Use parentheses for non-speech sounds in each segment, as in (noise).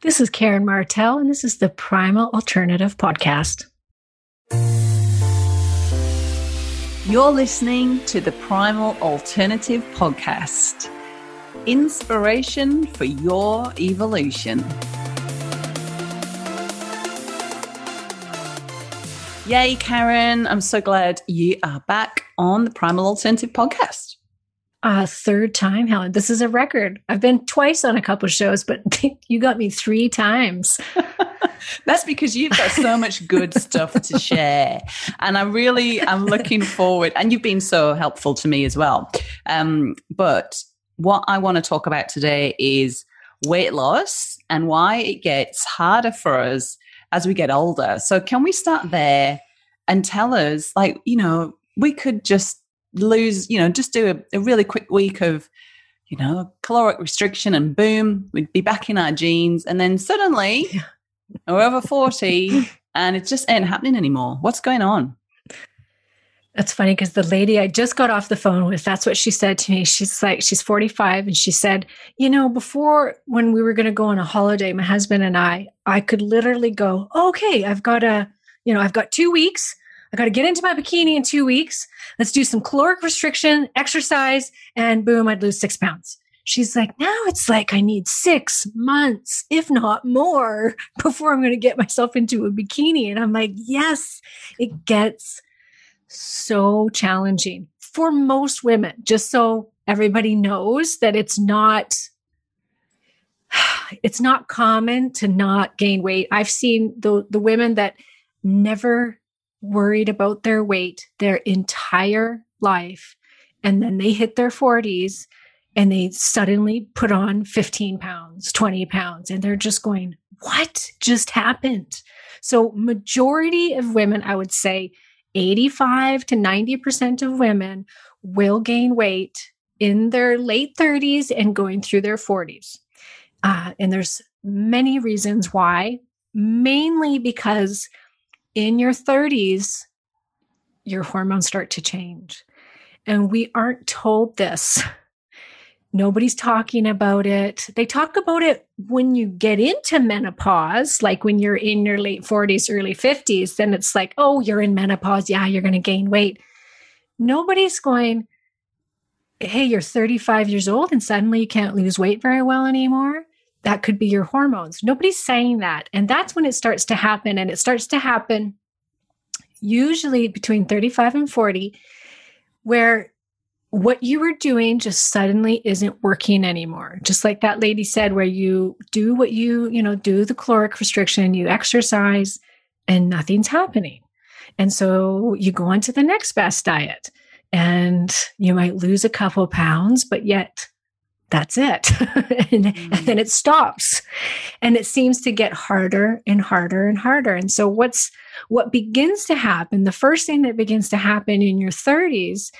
This is Karen Martel, and this is the Primal Alternative Podcast. You're listening to the Primal Alternative Podcast inspiration for your evolution. Yay, Karen. I'm so glad you are back on the Primal Alternative Podcast. A third time, Helen. This is a record. I've been twice on a couple shows, but (laughs) you got me three times. (laughs) That's because you've got so much good stuff to share. And I'm really I'm looking (laughs) forward, and you've been so helpful to me as well. Um, but what I want to talk about today is weight loss and why it gets harder for us as we get older. So, can we start there and tell us, like, you know, we could just lose, you know, just do a, a really quick week of, you know, caloric restriction and boom, we'd be back in our jeans. And then suddenly (laughs) we're over 40 and it just ain't happening anymore. What's going on? That's funny because the lady I just got off the phone with, that's what she said to me. She's like, she's 45. And she said, you know, before when we were going to go on a holiday, my husband and I, I could literally go, okay, I've got a, you know, I've got two weeks. I got to get into my bikini in two weeks. Let's do some caloric restriction, exercise, and boom, I'd lose six pounds. She's like, now it's like I need six months, if not more, (laughs) before I'm going to get myself into a bikini. And I'm like, yes, it gets so challenging for most women, just so everybody knows that it's not (sighs) it's not common to not gain weight. I've seen the the women that never worried about their weight their entire life. And then they hit their 40s and they suddenly put on 15 pounds, 20 pounds, and they're just going, What just happened? So, majority of women, I would say 85 to 90% of women will gain weight in their late 30s and going through their 40s. Uh, and there's many reasons why, mainly because in your 30s, your hormones start to change. And we aren't told this. (laughs) Nobody's talking about it. They talk about it when you get into menopause, like when you're in your late 40s, early 50s, then it's like, oh, you're in menopause. Yeah, you're going to gain weight. Nobody's going, hey, you're 35 years old and suddenly you can't lose weight very well anymore that could be your hormones. Nobody's saying that. And that's when it starts to happen. And it starts to happen usually between 35 and 40, where what you were doing just suddenly isn't working anymore. Just like that lady said, where you do what you, you know, do the caloric restriction, you exercise, and nothing's happening. And so you go on to the next best diet and you might lose a couple pounds, but yet that's it. (laughs) and, mm-hmm. and, then it stops. And it seems to get harder and harder and harder. And so what's what begins to happen, the first thing that begins to happen in your 30s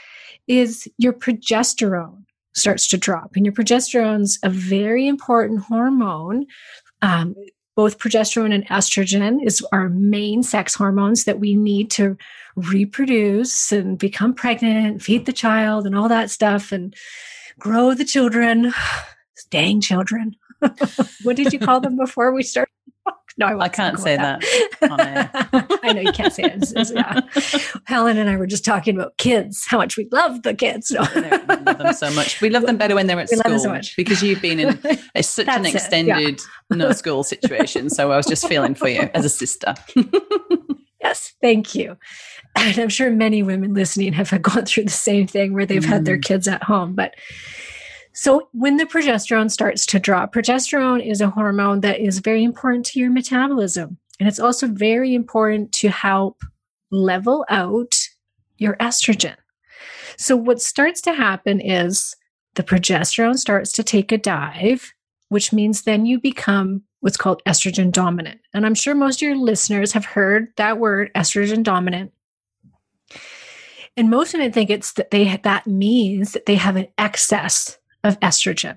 is your progesterone starts to drop. And your progesterone's a very important hormone. Um, both progesterone and estrogen is our main sex hormones that we need to reproduce and become pregnant, feed the child, and all that stuff. And grow the children, dang children. (laughs) what did you call them before we started? No, I, I can't say that. that. (laughs) I know you can't say it. It's, it's, yeah. Helen and I were just talking about kids, how much we love the kids. No. we love them so much. We love them better when they're at we school so because you've been in (laughs) a, such an extended yeah. no school situation. So I was just feeling for you as a sister. yes, thank you. And I'm sure many women listening have (laughs) gone through the same thing where they've mm. had their mm. kids at home. But so when the progesterone starts to drop, progesterone is a hormone that is very important to your metabolism. And it's also very important to help level out your estrogen. So what starts to happen is the progesterone starts to take a dive, which means then you become what's called estrogen dominant. And I'm sure most of your listeners have heard that word estrogen dominant. And most women think it's that they that means that they have an excess of estrogen.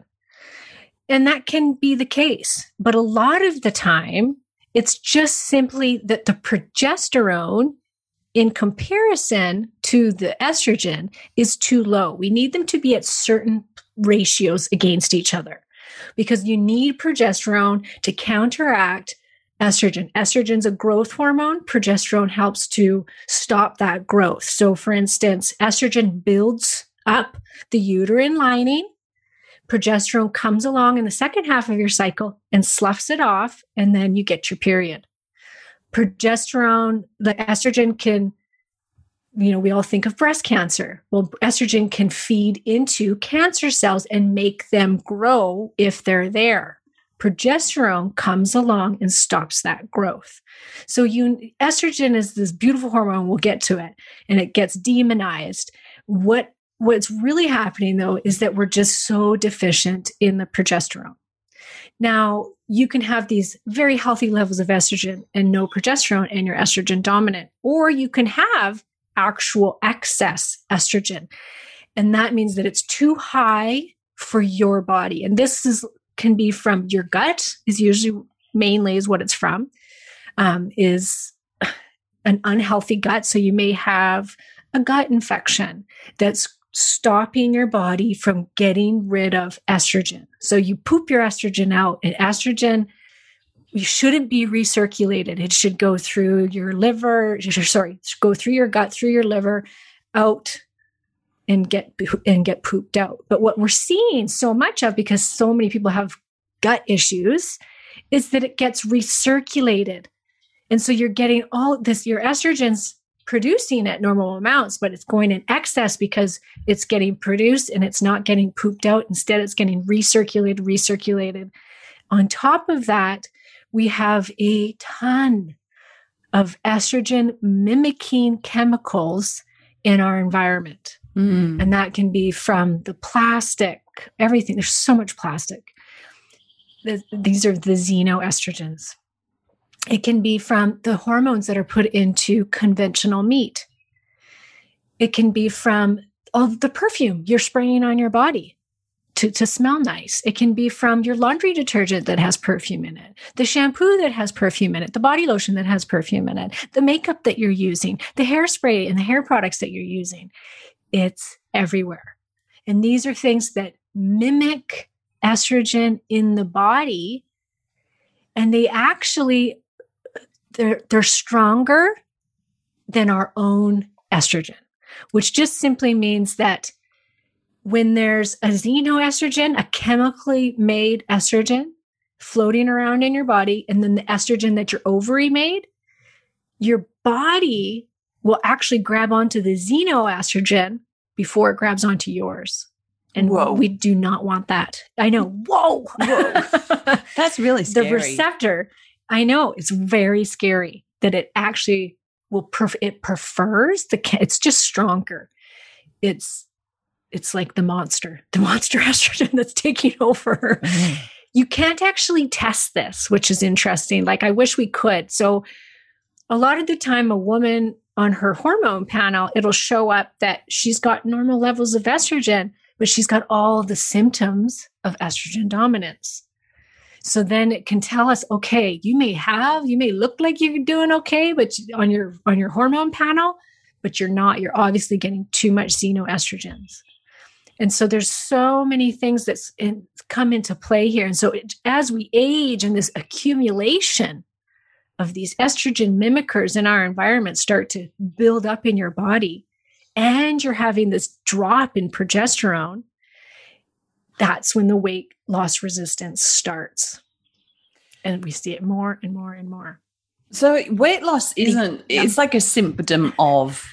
And that can be the case. But a lot of the time, it's just simply that the progesterone in comparison to the estrogen is too low. We need them to be at certain ratios against each other. because you need progesterone to counteract estrogen. Estrogen's a growth hormone. Progesterone helps to stop that growth. So, for instance, estrogen builds up the uterine lining. Progesterone comes along in the second half of your cycle and sloughs it off, and then you get your period. Progesterone, the estrogen can you know, we all think of breast cancer. Well, estrogen can feed into cancer cells and make them grow if they're there. Progesterone comes along and stops that growth. So you estrogen is this beautiful hormone, we'll get to it, and it gets demonized. What what's really happening though is that we're just so deficient in the progesterone. Now, you can have these very healthy levels of estrogen and no progesterone and you're estrogen dominant, or you can have actual excess estrogen. And that means that it's too high for your body. And this is can be from your gut is usually mainly is what it's from um, is an unhealthy gut so you may have a gut infection that's stopping your body from getting rid of estrogen so you poop your estrogen out and estrogen you shouldn't be recirculated. It should go through your liver, sorry, go through your gut, through your liver, out and get and get pooped out. But what we're seeing so much of because so many people have gut issues is that it gets recirculated. And so you're getting all this your estrogen's producing at normal amounts, but it's going in excess because it's getting produced and it's not getting pooped out. Instead, it's getting recirculated, recirculated. On top of that, we have a ton of estrogen mimicking chemicals in our environment. Mm. And that can be from the plastic, everything. There's so much plastic. These are the xenoestrogens. It can be from the hormones that are put into conventional meat. It can be from all the perfume you're spraying on your body to, to smell nice. It can be from your laundry detergent that has perfume in it, the shampoo that has perfume in it, the body lotion that has perfume in it, the makeup that you're using, the hairspray and the hair products that you're using. It's everywhere. And these are things that mimic estrogen in the body. And they actually, they're, they're stronger than our own estrogen, which just simply means that when there's a xenoestrogen, a chemically made estrogen floating around in your body, and then the estrogen that your ovary made, your body will actually grab onto the xenoestrogen before it grabs onto yours. And whoa. we do not want that. I know. Whoa. Whoa. (laughs) That's really scary. The receptor, I know, it's very scary that it actually will, pref- it prefers the, it's just stronger. It's it's like the monster, the monster (laughs) estrogen that's taking over. Mm-hmm. You can't actually test this, which is interesting. Like, I wish we could. So, a lot of the time, a woman on her hormone panel, it'll show up that she's got normal levels of estrogen, but she's got all the symptoms of estrogen dominance. So then it can tell us, okay, you may have, you may look like you're doing okay, but on your on your hormone panel, but you're not. You're obviously getting too much xenoestrogens. And so there's so many things that in, come into play here. And so it, as we age and this accumulation of these estrogen mimickers in our environment start to build up in your body, and you're having this drop in progesterone, that's when the weight loss resistance starts. And we see it more and more and more. So weight loss isn't, it's like a symptom of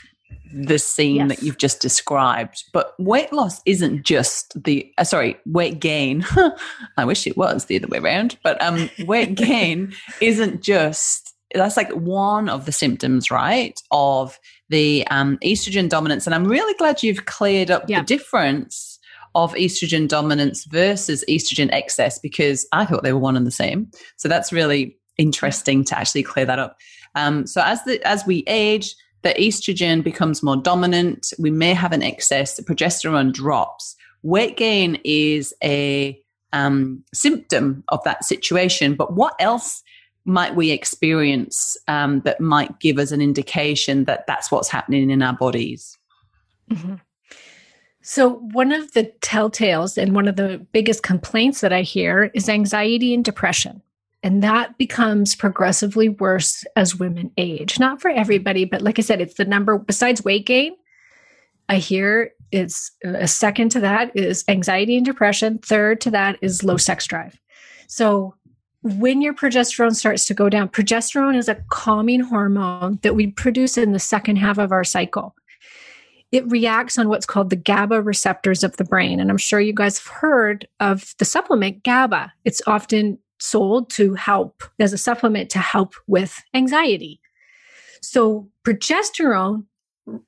the scene yes. that you've just described. But weight loss isn't just the uh, sorry, weight gain. (laughs) I wish it was the other way around. But um, weight (laughs) gain isn't just that's like one of the symptoms, right, of the um, estrogen dominance. And I'm really glad you've cleared up yeah. the difference of estrogen dominance versus estrogen excess because I thought they were one and the same. So that's really interesting to actually clear that up. Um, so as the as we age, the estrogen becomes more dominant. We may have an excess, the progesterone drops. Weight gain is a um, symptom of that situation. But what else might we experience um, that might give us an indication that that's what's happening in our bodies? Mm-hmm. So, one of the telltales and one of the biggest complaints that I hear is anxiety and depression. And that becomes progressively worse as women age. Not for everybody, but like I said, it's the number besides weight gain. I hear it's a second to that is anxiety and depression. Third to that is low sex drive. So, when your progesterone starts to go down, progesterone is a calming hormone that we produce in the second half of our cycle it reacts on what's called the GABA receptors of the brain. And I'm sure you guys have heard of the supplement GABA. It's often sold to help as a supplement to help with anxiety. So progesterone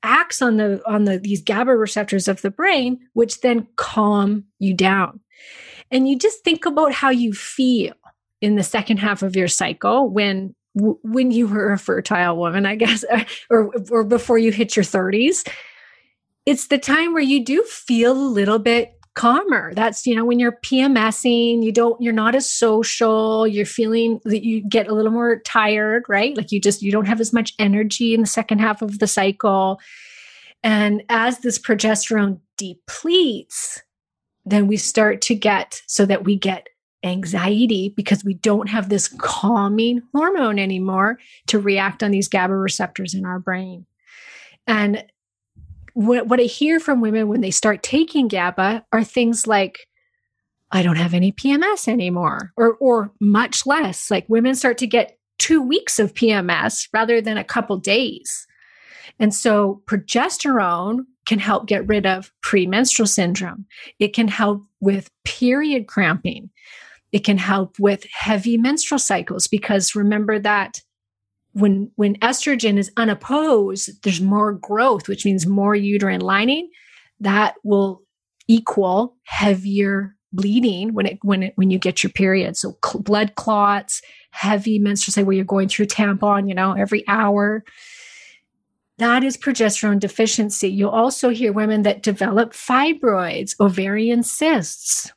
acts on the on the these GABA receptors of the brain, which then calm you down. And you just think about how you feel in the second half of your cycle when when you were a fertile woman, I guess, (laughs) or or before you hit your 30s it's the time where you do feel a little bit calmer. That's, you know, when you're PMSing, you don't, you're not as social, you're feeling that you get a little more tired, right? Like you just, you don't have as much energy in the second half of the cycle. And as this progesterone depletes, then we start to get so that we get anxiety because we don't have this calming hormone anymore to react on these GABA receptors in our brain. And what, what I hear from women when they start taking GABA are things like, I don't have any PMS anymore, or, or much less. Like women start to get two weeks of PMS rather than a couple days. And so progesterone can help get rid of premenstrual syndrome. It can help with period cramping. It can help with heavy menstrual cycles because remember that when when estrogen is unopposed there's more growth which means more uterine lining that will equal heavier bleeding when it when it when you get your period. So cl- blood clots heavy menstrual say where you're going through tampon you know every hour. That is progesterone deficiency. You'll also hear women that develop fibroids ovarian cysts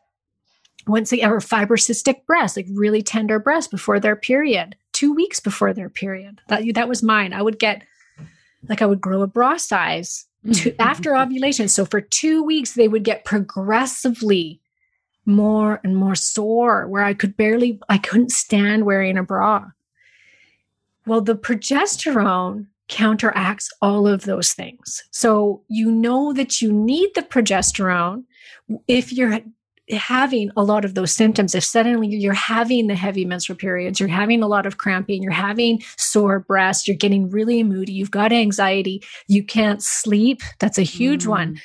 once they ever fibrocystic breast like really tender breast before their period two weeks before their period. That that was mine. I would get like I would grow a bra size to, mm-hmm. after ovulation. So for two weeks, they would get progressively more and more sore, where I could barely, I couldn't stand wearing a bra. Well, the progesterone counteracts all of those things. So you know that you need the progesterone if you're having a lot of those symptoms, if suddenly you're having the heavy menstrual periods, you're having a lot of cramping, you're having sore breasts, you're getting really moody, you've got anxiety, you can't sleep, that's a huge mm. one.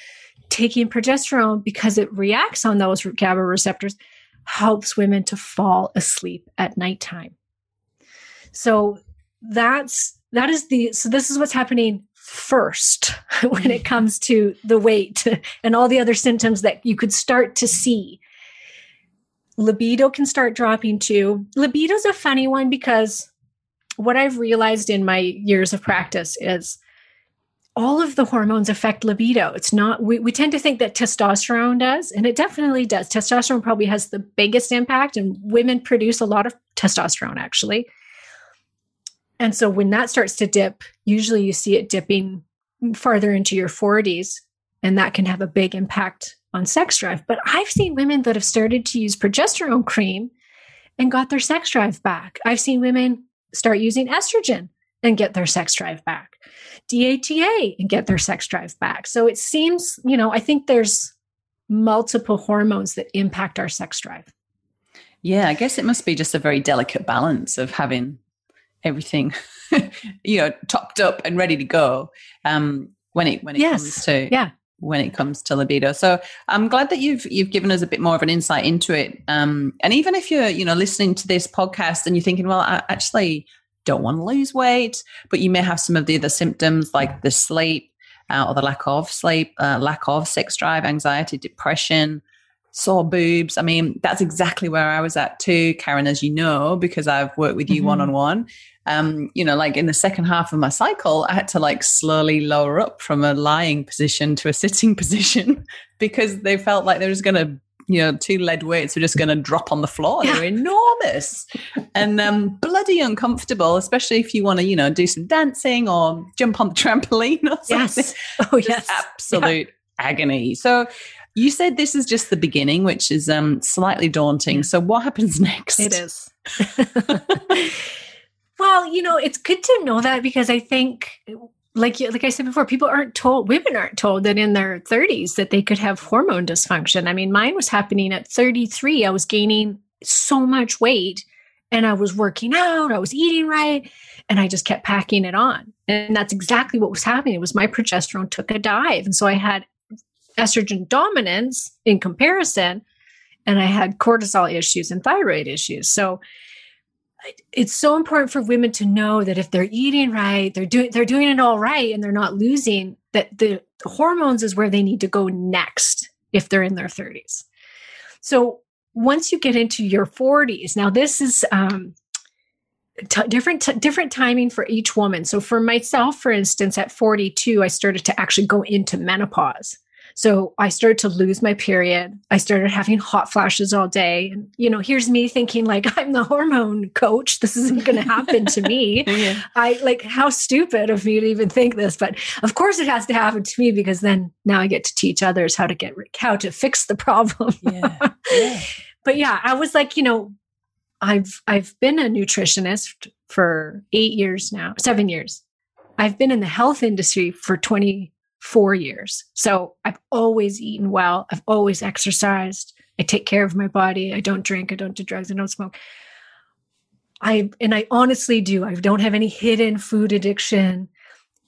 Taking progesterone because it reacts on those GABA receptors helps women to fall asleep at nighttime. So that's that is the so this is what's happening first (laughs) when it mm-hmm. comes to the weight (laughs) and all the other symptoms that you could start to see. Libido can start dropping too. Libido is a funny one because what I've realized in my years of practice is all of the hormones affect libido. It's not, we, we tend to think that testosterone does, and it definitely does. Testosterone probably has the biggest impact, and women produce a lot of testosterone actually. And so when that starts to dip, usually you see it dipping farther into your 40s, and that can have a big impact on sex drive. But I've seen women that have started to use progesterone cream and got their sex drive back. I've seen women start using estrogen and get their sex drive back, DHEA and get their sex drive back. So it seems, you know, I think there's multiple hormones that impact our sex drive. Yeah, I guess it must be just a very delicate balance of having everything, (laughs) you know, topped up and ready to go. Um, when it when it yes. comes to yeah when it comes to libido. So I'm glad that you've you've given us a bit more of an insight into it. Um, and even if you're you know listening to this podcast and you're thinking, well, I actually don't want to lose weight, but you may have some of the other symptoms like the sleep uh, or the lack of sleep, uh, lack of sex drive, anxiety, depression, sore boobs. I mean, that's exactly where I was at too, Karen, as you know, because I've worked with you one on one. You know, like in the second half of my cycle, I had to like slowly lower up from a lying position to a sitting (laughs) position because they felt like they was going to you know, two lead weights were just going to drop on the floor. Yeah. They were enormous and um, bloody uncomfortable, especially if you want to, you know, do some dancing or jump on the (laughs) trampoline or something. Yes. Oh, just yes. Absolute agony. So you said this is just the beginning, which is um, slightly daunting. So what happens (laughs) next? It is. well, you know, it's good to know that because I think like like I said before, people aren't told, women aren't told that in their 30s that they could have hormone dysfunction. I mean, mine was happening at 33. I was gaining so much weight and I was working out, I was eating right, and I just kept packing it on. And that's exactly what was happening. It was my progesterone took a dive. And so I had estrogen dominance in comparison, and I had cortisol issues and thyroid issues. So it's so important for women to know that if they're eating right, they're doing they're doing it all right and they're not losing that the hormones is where they need to go next if they're in their 30s. So once you get into your 40s, now this is um, t- different t- different timing for each woman. So for myself, for instance, at 42, I started to actually go into menopause. So I started to lose my period. I started having hot flashes all day. And, you know, here's me thinking like, (laughs) I'm the hormone coach. This isn't going to happen to me. (laughs) yeah. I like, how stupid of me to even think this. But of course it has to happen to me because then now I get to teach others how to get, how to fix the problem. Yeah. (laughs) yeah. but yeah, I was like, you know, I've, I've been a nutritionist for eight years now, seven years. I've been in the health industry for 20 four years. So I've always eaten well. I've always exercised. I take care of my body. I don't drink. I don't do drugs. I don't smoke. I and I honestly do. I don't have any hidden food addiction.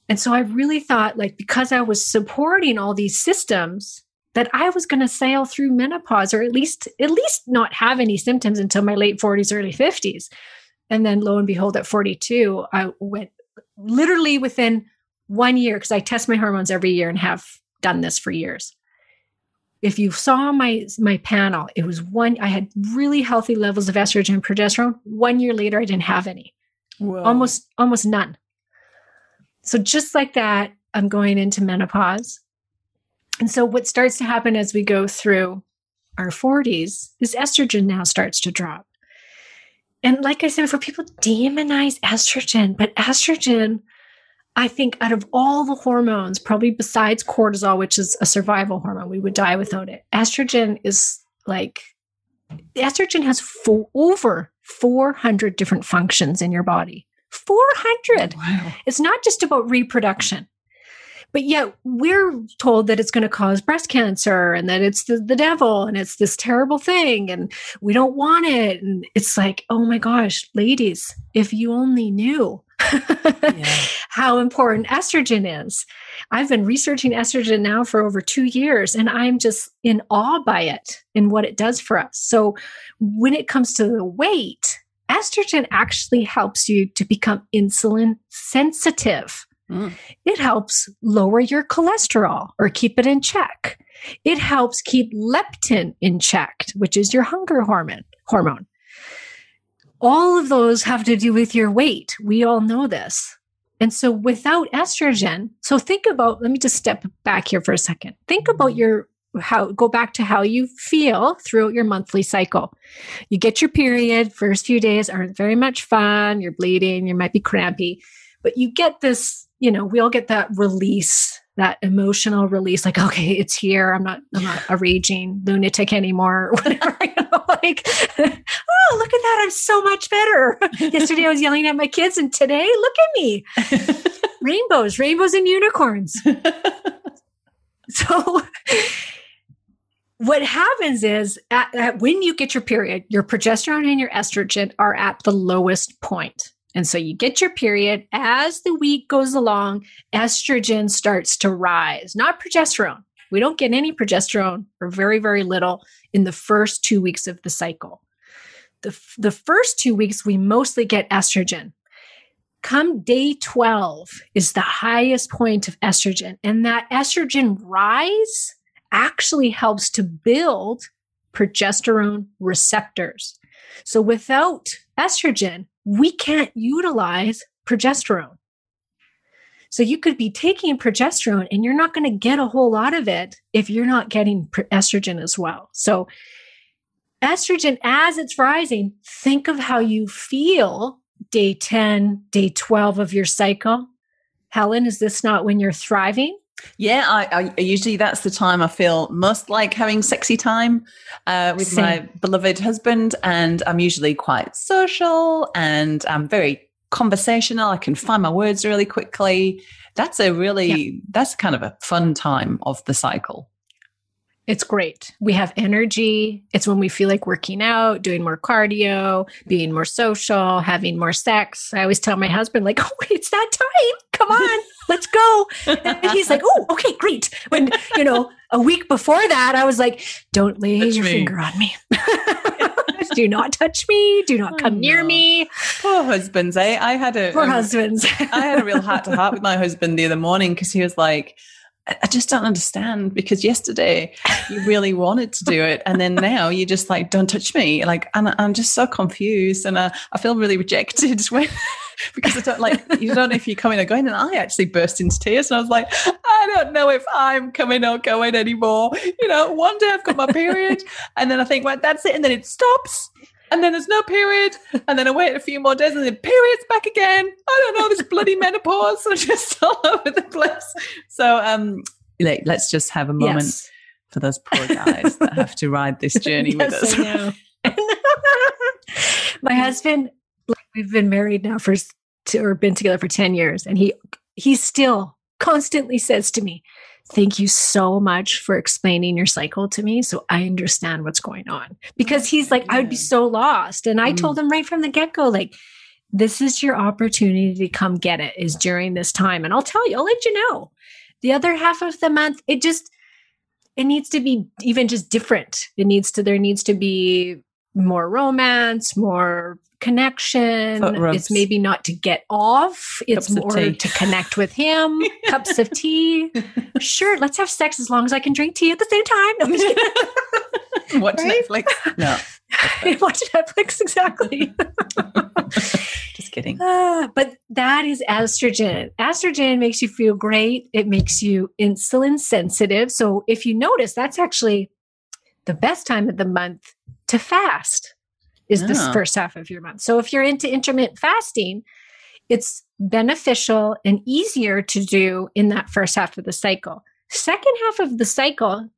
And so I really thought like because I was supporting all these systems that I was going to sail through menopause or at least at least not have any symptoms until my late 40s early 50s. And then lo and behold at 42 I went literally within one year because I test my hormones every year and have done this for years. If you saw my my panel, it was one. I had really healthy levels of estrogen and progesterone. One year later, I didn't have any, Whoa. almost almost none. So just like that, I'm going into menopause. And so what starts to happen as we go through our 40s is estrogen now starts to drop. And like I said before, people demonize estrogen, but estrogen I think out of all the hormones, probably besides cortisol, which is a survival hormone, we would die without it. Estrogen is like, estrogen has four, over 400 different functions in your body. 400. Wow. It's not just about reproduction. But yet we're told that it's going to cause breast cancer and that it's the, the devil and it's this terrible thing and we don't want it. And it's like, oh my gosh, ladies, if you only knew yeah. (laughs) how important estrogen is. I've been researching estrogen now for over two years, and I'm just in awe by it and what it does for us. So, when it comes to the weight, estrogen actually helps you to become insulin sensitive. Mm. It helps lower your cholesterol or keep it in check. It helps keep leptin in check, which is your hunger hormone. Hormone. All of those have to do with your weight. We all know this. And so without estrogen, so think about, let me just step back here for a second. Think about your how go back to how you feel throughout your monthly cycle. You get your period, first few days aren't very much fun, you're bleeding, you might be crampy, but you get this, you know, we all get that release that emotional release like okay it's here i'm not i'm not a raging lunatic anymore (laughs) whatever you know like (laughs) oh look at that i'm so much better. (laughs) Yesterday i was yelling at my kids and today look at me. (laughs) Rainbows rainbows and unicorns. So what happens is at, at when you get your period your progesterone and your estrogen are at the lowest point. And so you get your period. As the week goes along, estrogen starts to rise, not progesterone. We don't get any progesterone or very, very little in the first two weeks of the cycle. The, the first two weeks, we mostly get estrogen. Come day 12 is the highest point of estrogen. And that estrogen rise actually helps to build progesterone receptors. So without estrogen, we can't utilize progesterone. So you could be taking progesterone and you're not going to get a whole lot of it if you're not getting estrogen as well. So estrogen, as it's rising, think of how you feel day 10, day 12 of your cycle. Helen, is this not when you're thriving? Yeah, I, I, usually that's the time I feel most like having sexy time uh, with Same. my beloved husband, and I'm usually quite social and I'm very conversational. I can find my words really quickly. That's a really yeah. that's kind of a fun time of the cycle. It's great. We have energy. It's when we feel like working out, doing more cardio, being more social, having more sex. I always tell my husband, like, (laughs) oh, it's that time. Come on, let's go. And he's like, oh, okay, great. When, you know, a week before that, I was like, don't lay your me. finger on me. (laughs) (laughs) do not touch me. Do not come near me. Poor husbands. I, I had a poor husbands. I had a real heart to heart with my husband the other morning because he was like, I just don't understand because yesterday you really wanted to do it. And then now you just like, don't touch me. Like, and I'm just so confused and uh, I feel really rejected (laughs) when, (laughs) because I don't like, you don't know if you're coming or going. And I actually burst into tears and I was like, I don't know if I'm coming or going anymore. You know, one day I've got my period (laughs) and then I think, well, that's it. And then it stops and then there's no period, and then I wait a few more days, and then period's back again. I don't know this bloody menopause. I'm (laughs) just all over the place. So, um, like, let's just have a moment yes. for those poor guys that have to ride this journey yes, with us. My husband, we've been married now for or been together for ten years, and he he still constantly says to me, thank you so much for explaining your cycle to me so I understand what's going on. Because he's like, yeah. I would be so lost. And I mm. told him right from the get go, like, this is your opportunity to come get it is during this time. And I'll tell you, I'll let you know. The other half of the month, it just, it needs to be even just different. It needs to, there needs to be more romance, more connection. It's maybe not to get off. It's Cups more to connect with him. (laughs) Cups of tea. Sure, let's have sex as long as I can drink tea at the same time. No, (laughs) Watch right? Netflix. (laughs) No. Watch Netflix, exactly. Just kidding. Uh, but that is estrogen. Estrogen makes you feel great. It makes you insulin sensitive. So if you notice, that's actually the best time of the month to fast is this ah. first half of your month. So if you're into intermittent fasting, it's beneficial and easier to do in that first half of the cycle. Second half of the cycle,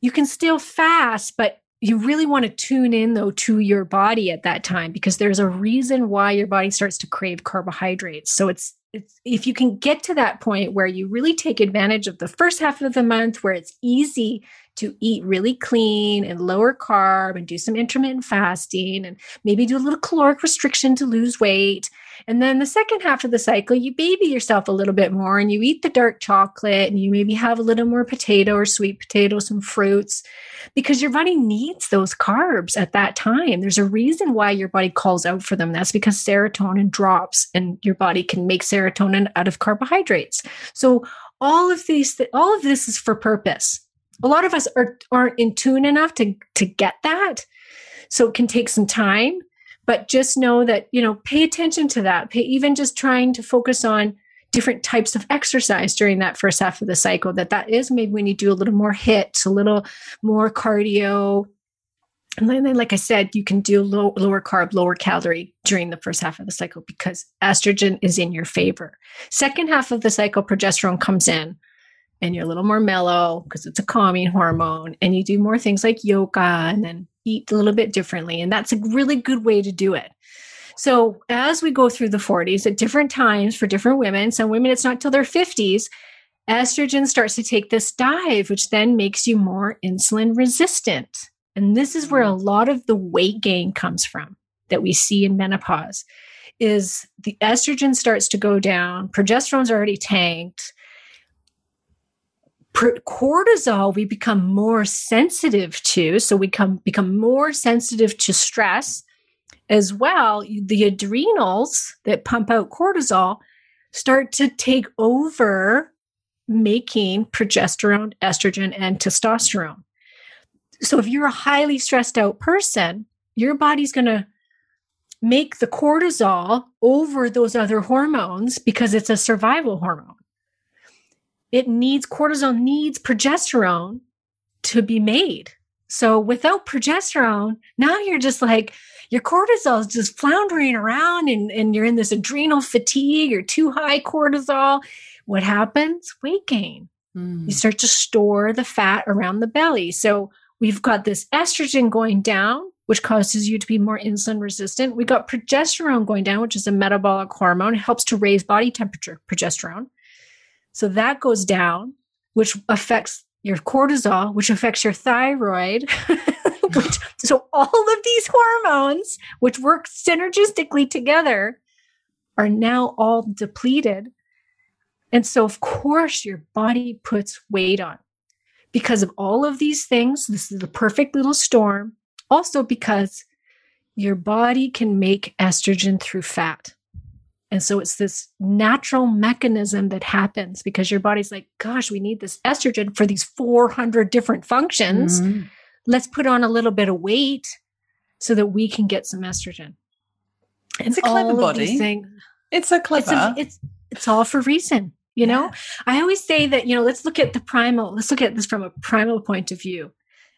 you can still fast, but you really want to tune in though to your body at that time because there's a reason why your body starts to crave carbohydrates. So it's it's, if you can get to that point where you really take advantage of the first half of the month where it's easy to eat really clean and lower carb and do some intermittent fasting and maybe do a little caloric restriction to lose weight. And then the second half of the cycle, you baby yourself a little bit more and you eat the dark chocolate and you maybe have a little more potato or sweet potato, some fruits, because your body needs those carbs at that time. There's a reason why your body calls out for them. That's because serotonin drops and your body can make serotonin out of carbohydrates. So all of these, all of this is for purpose a lot of us are, aren't in tune enough to, to get that. So it can take some time, but just know that, you know, pay attention to that. Pay, even just trying to focus on different types of exercise during that first half of the cycle, that that is maybe when you do a little more HIIT, a little more cardio. And then, like I said, you can do low, lower carb, lower calorie during the first half of the cycle because estrogen is in your favor. Second half of the cycle, progesterone comes in and you're a little more mellow because it's a calming hormone and you do more things like yoga and then eat a little bit differently and that's a really good way to do it so as we go through the 40s at different times for different women some women it's not till their 50s estrogen starts to take this dive which then makes you more insulin resistant and this is where a mm. lot of the weight gain comes from that we see in menopause is the estrogen starts to go down progesterone's already tanked cortisol we become more sensitive to so we come become more sensitive to stress as well the adrenals that pump out cortisol start to take over making progesterone estrogen and testosterone. So if you're a highly stressed out person your body's going to make the cortisol over those other hormones because it's a survival hormone it needs cortisol needs progesterone to be made. So without progesterone, now you're just like your cortisol is just floundering around and, and you're in this adrenal fatigue or too high cortisol, what happens? Weight gain. Mm. You start to store the fat around the belly. So we've got this estrogen going down, which causes you to be more insulin resistant. We got progesterone going down, which is a metabolic hormone. It helps to raise body temperature, progesterone. So that goes down, which affects your cortisol, which affects your thyroid. (laughs) which, so all of these hormones, which work synergistically together, are now all depleted. And so, of course, your body puts weight on because of all of these things. This is the perfect little storm. Also, because your body can make estrogen through fat. And so it's this natural mechanism that happens because your body's like, gosh, we need this estrogen for these 400 different functions. Mm-hmm. Let's put on a little bit of weight so that we can get some estrogen. And it's a clever body. Things, it's a clever. It's, a, it's, it's all for reason. You yeah. know, I always say that, you know, let's look at the primal, let's look at this from a primal point of view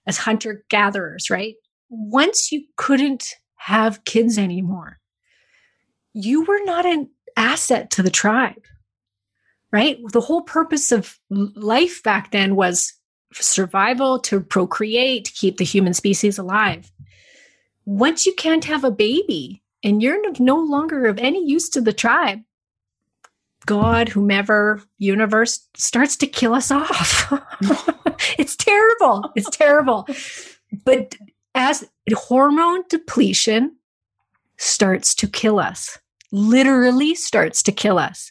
as hunter gatherers, right? Once you couldn't have kids anymore, you were not an asset to the tribe, right? The whole purpose of life back then was survival, to procreate, to keep the human species alive. Once you can't have a baby and you're no longer of any use to the tribe, God, whomever, universe starts to kill us off. (laughs) it's terrible. It's terrible. But as hormone depletion starts to kill us, literally starts to kill us.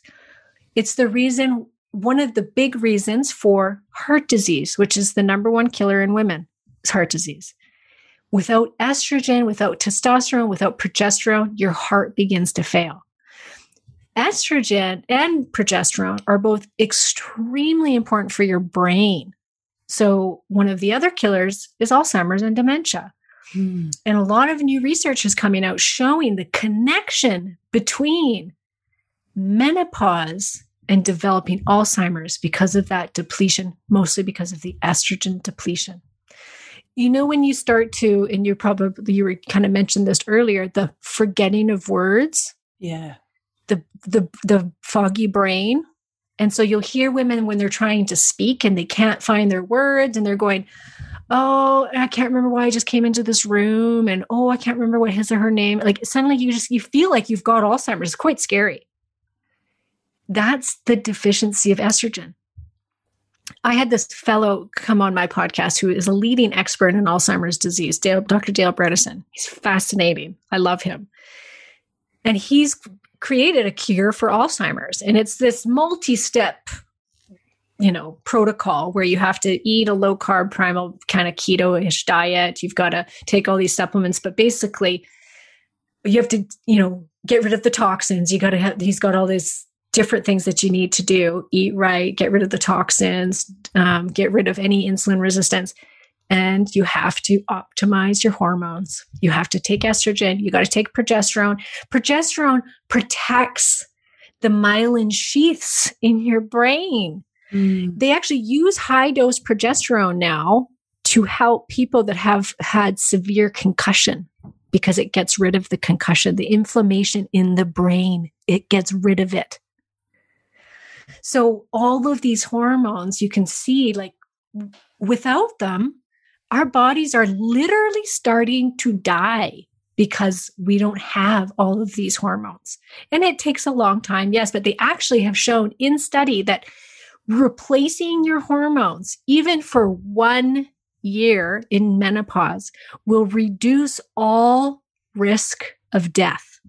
It's the reason, one of the big reasons for heart disease, which is the number one killer in women, is heart disease. Without estrogen, without testosterone, without progesterone, your heart begins to fail. Estrogen and progesterone are both extremely important for your brain. So, one of the other killers is Alzheimer's and dementia. Hmm. And a lot of new research is coming out showing the connection between menopause and developing Alzheimer's because of that depletion, mostly because of the estrogen depletion. You know, when you start to, and you probably, you were kind of mentioned this earlier, the forgetting of words. Yeah. The, the, the foggy brain. And so you'll hear women when they're trying to speak and they can't find their words and they're going, oh, I can't remember why I just came into this room, and oh, I can't remember what his or her name. Like suddenly you just you feel like you've got Alzheimer's. It's quite scary. That's the deficiency of estrogen. I had this fellow come on my podcast who is a leading expert in Alzheimer's disease, Dale, Dr. Dale Bredesen. He's fascinating. I love him. And he's created a cure for Alzheimer's. And it's this multi step you know protocol where you have to eat a low carb primal kind of keto-ish diet. You've got to take all these supplements but basically you have to you know get rid of the toxins. You got to have he's got all these different things that you need to do. Eat right get rid of the toxins um, get rid of any insulin resistance and you have to optimize your hormones. You have to take estrogen. You got to take progesterone. Progesterone protects the myelin sheaths in your brain Mm. They actually use high dose progesterone now to help people that have had severe concussion because it gets rid of the concussion, the inflammation in the brain. It gets rid of it. So, all of these hormones, you can see, like, without them, our bodies are literally starting to die because we don't have all of these hormones. And it takes a long time, yes, but they actually have shown in study that replacing your hormones, even for one year in menopause, will reduce all risk of death.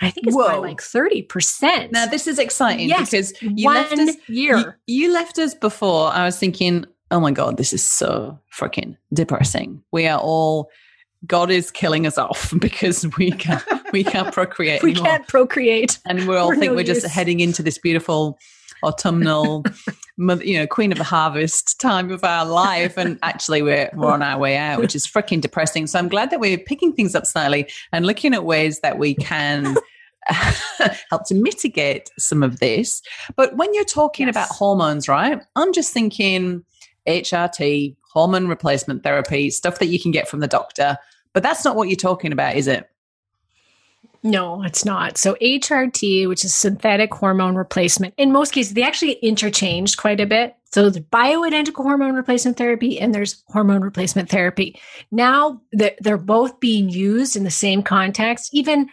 I think it's Whoa. by like 30%. Now, this is exciting yes, because you one left us, year. You, you left us before. I was thinking, oh my God, this is so freaking depressing. We are all, God is killing us off (laughs) because we can't, we can't procreate. (laughs) we anymore. can't procreate. And we all we're think no we're use. just heading into this beautiful autumnal, you know, queen of the harvest time of our life. And actually, we're, we're on our way out, which is freaking depressing. So I'm glad that we're picking things up slightly and looking at ways that we can. (laughs) help to mitigate some of this. But when you're talking yes. about hormones, right? I'm just thinking HRT, hormone replacement therapy, stuff that you can get from the doctor. But that's not what you're talking about, is it? No, it's not. So HRT, which is synthetic hormone replacement, in most cases, they actually interchange quite a bit. So there's bioidentical hormone replacement therapy and there's hormone replacement therapy. Now they're both being used in the same context. Even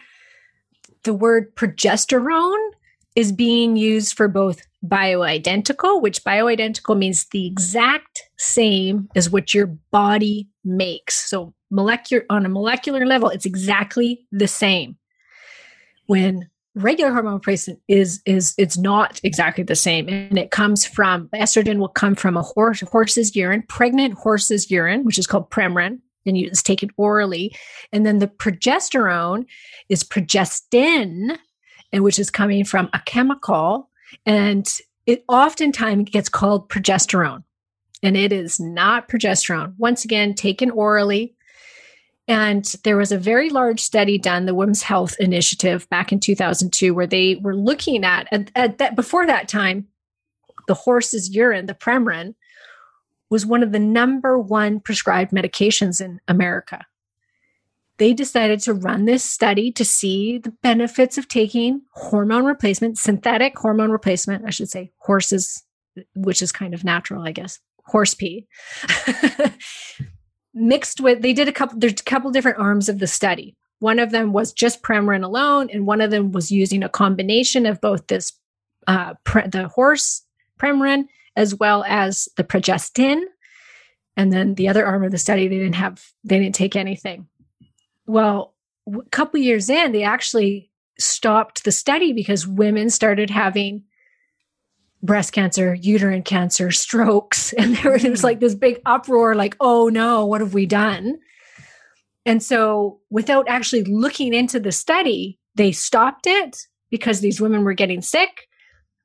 the word progesterone is being used for both bioidentical, which bioidentical means the exact same as what your body makes. So molecular on a molecular level, it's exactly the same when regular hormone replacement is is it's not exactly the same and it comes from estrogen will come from a horse horse's urine pregnant horse's urine which is called premarin and it's taken orally and then the progesterone is progestin and which is coming from a chemical and it oftentimes gets called progesterone and it is not progesterone. Once again taken orally and there was a very large study done, the Women's Health Initiative, back in 2002, where they were looking at, at, at that before that time, the horse's urine, the Premarin, was one of the number one prescribed medications in America. They decided to run this study to see the benefits of taking hormone replacement, synthetic hormone replacement, I should say, horses, which is kind of natural, I guess, horse pee. (laughs) mixed with they did a couple there's a couple different arms of the study. One of them was just premarin alone and one of them was using a combination of both this uh, pre- the horse premarin as well as the progestin. And then the other arm of the study they didn't have they didn't take anything. Well a couple years in they actually stopped the study because women started having breast cancer, uterine cancer, strokes. (laughs) And there was mm. like this big uproar, like, oh no, what have we done? And so, without actually looking into the study, they stopped it because these women were getting sick.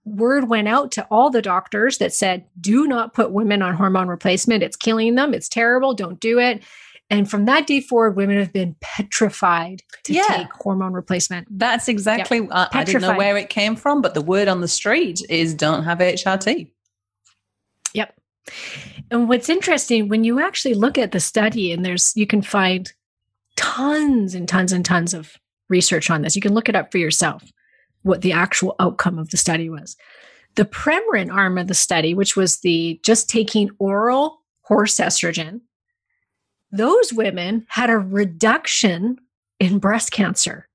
Word went out to all the doctors that said, do not put women on hormone replacement. It's killing them. It's terrible. Don't do it. And from that day forward, women have been petrified to yeah. take hormone replacement. That's exactly, yep. I, I, didn't know where it came from, but the word on the street is don't have HRT. Yep. And what's interesting, when you actually look at the study, and there's, you can find tons and tons and tons of research on this. You can look it up for yourself, what the actual outcome of the study was. The Premarin arm of the study, which was the just taking oral horse estrogen, those women had a reduction in breast cancer,